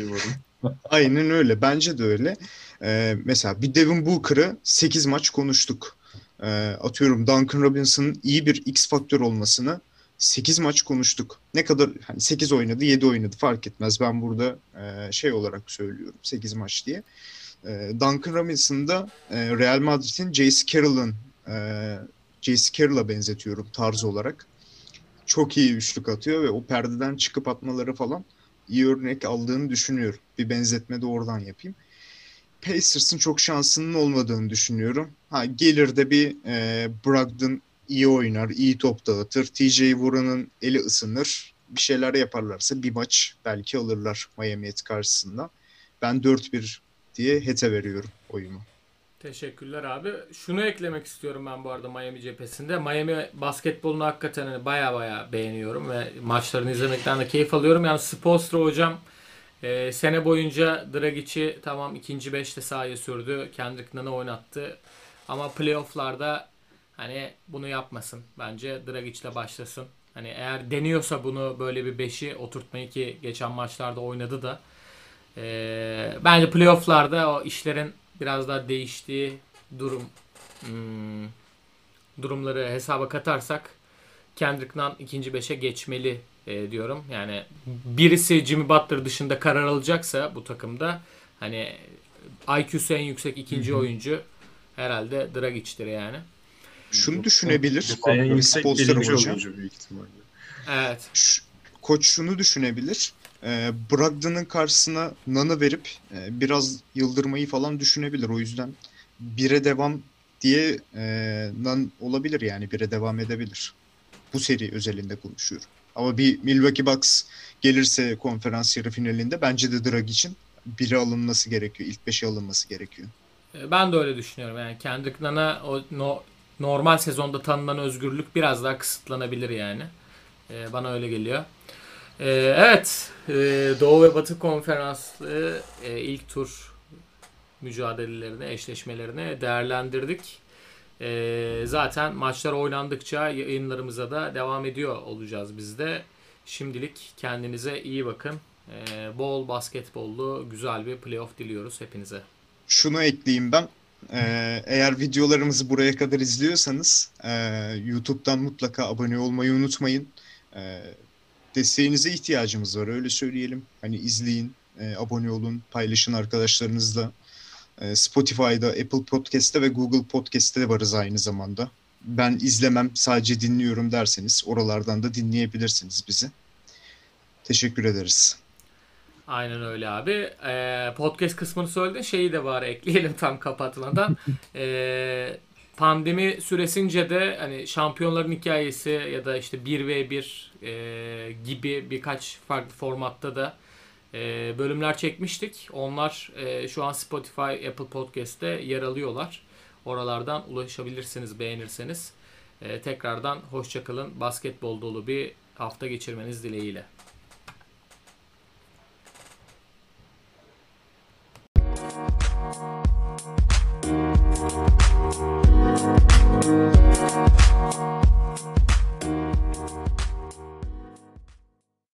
S4: Aynen öyle. Bence de öyle. Ee, mesela bir Devin Booker'ı 8 maç konuştuk. Ee, atıyorum Duncan Robinson'ın iyi bir X faktör olmasını 8 maç konuştuk. Ne kadar hani 8 oynadı 7 oynadı fark etmez. Ben burada e, şey olarak söylüyorum 8 maç diye. E, Duncan Robinson'da e, Real Madrid'in J.C. Carroll'ın e, J.C. Carroll'a benzetiyorum tarzı olarak çok iyi üçlük atıyor ve o perdeden çıkıp atmaları falan iyi örnek aldığını düşünüyorum. Bir benzetme de oradan yapayım. Pacers'ın çok şansının olmadığını düşünüyorum. Ha gelir de bir e, Brogdon iyi oynar, iyi top dağıtır. TJ Warren'ın eli ısınır. Bir şeyler yaparlarsa bir maç belki alırlar Miami karşısında. Ben 4-1 diye Heat'e veriyorum oyumu.
S1: Teşekkürler abi. Şunu eklemek istiyorum ben bu arada Miami cephesinde. Miami basketbolunu hakikaten hani baya baya beğeniyorum ve maçlarını izlemekten de keyif alıyorum. Yani Spolstra hocam e, sene boyunca Dragic'i tamam ikinci beşte sahaya sürdü. Kendrick Nunn'ı oynattı. Ama playofflarda hani bunu yapmasın. Bence Dragic'le başlasın. Hani eğer deniyorsa bunu böyle bir beşi oturtmayı ki geçen maçlarda oynadı da. E, bence playofflarda o işlerin biraz daha değiştiği durum hmm, durumları hesaba katarsak Kendrick Nunn ikinci beşe geçmeli e, diyorum. Yani birisi Jimmy Butler dışında karar alacaksa bu takımda hani IQ'su en yüksek ikinci oyuncu herhalde Dragic'tir yani.
S4: Şunu düşünebilir.
S3: En yüksek birinci oyuncu büyük ihtimalle.
S1: Evet.
S4: Koç şunu düşünebilir. E, Brogdon'un karşısına Nan'ı verip e, biraz yıldırmayı falan düşünebilir. O yüzden bire devam diye e, Nan olabilir yani bire devam edebilir. Bu seri özelinde konuşuyorum. Ama bir Milwaukee Bucks gelirse konferans yarı finalinde bence de Drag için biri alınması gerekiyor. İlk beşe alınması gerekiyor.
S1: E, Ben de öyle düşünüyorum. Yani Kendrick Nunn'a o no- normal sezonda tanınan özgürlük biraz daha kısıtlanabilir yani. E, bana öyle geliyor. E, evet. e, Doğu ve Batı Konferansı e, ilk tur mücadelelerini, eşleşmelerini değerlendirdik. E, zaten maçlar oynandıkça yayınlarımıza da devam ediyor olacağız biz de. Şimdilik kendinize iyi bakın. E, bol basketbollu güzel bir playoff diliyoruz hepinize.
S4: Şunu ekleyeyim ben. Ee, eğer videolarımızı buraya kadar izliyorsanız e, YouTube'dan mutlaka abone olmayı unutmayın. E, desteğinize ihtiyacımız var öyle söyleyelim. Hani izleyin, e, abone olun, paylaşın arkadaşlarınızla. E, Spotify'da, Apple Podcast'te ve Google Podcast'te de varız aynı zamanda. Ben izlemem, sadece dinliyorum derseniz oralardan da dinleyebilirsiniz bizi. Teşekkür ederiz.
S1: Aynen öyle abi. Ee, podcast kısmını söyledin. Şeyi de var ekleyelim tam kapatmadan. Ee, pandemi süresince de hani şampiyonların hikayesi ya da işte 1v1 e, gibi birkaç farklı formatta da e, bölümler çekmiştik. Onlar e, şu an Spotify, Apple Podcast'te yer alıyorlar. Oralardan ulaşabilirsiniz beğenirseniz. E, tekrardan hoşçakalın. Basketbol dolu bir hafta geçirmeniz dileğiyle.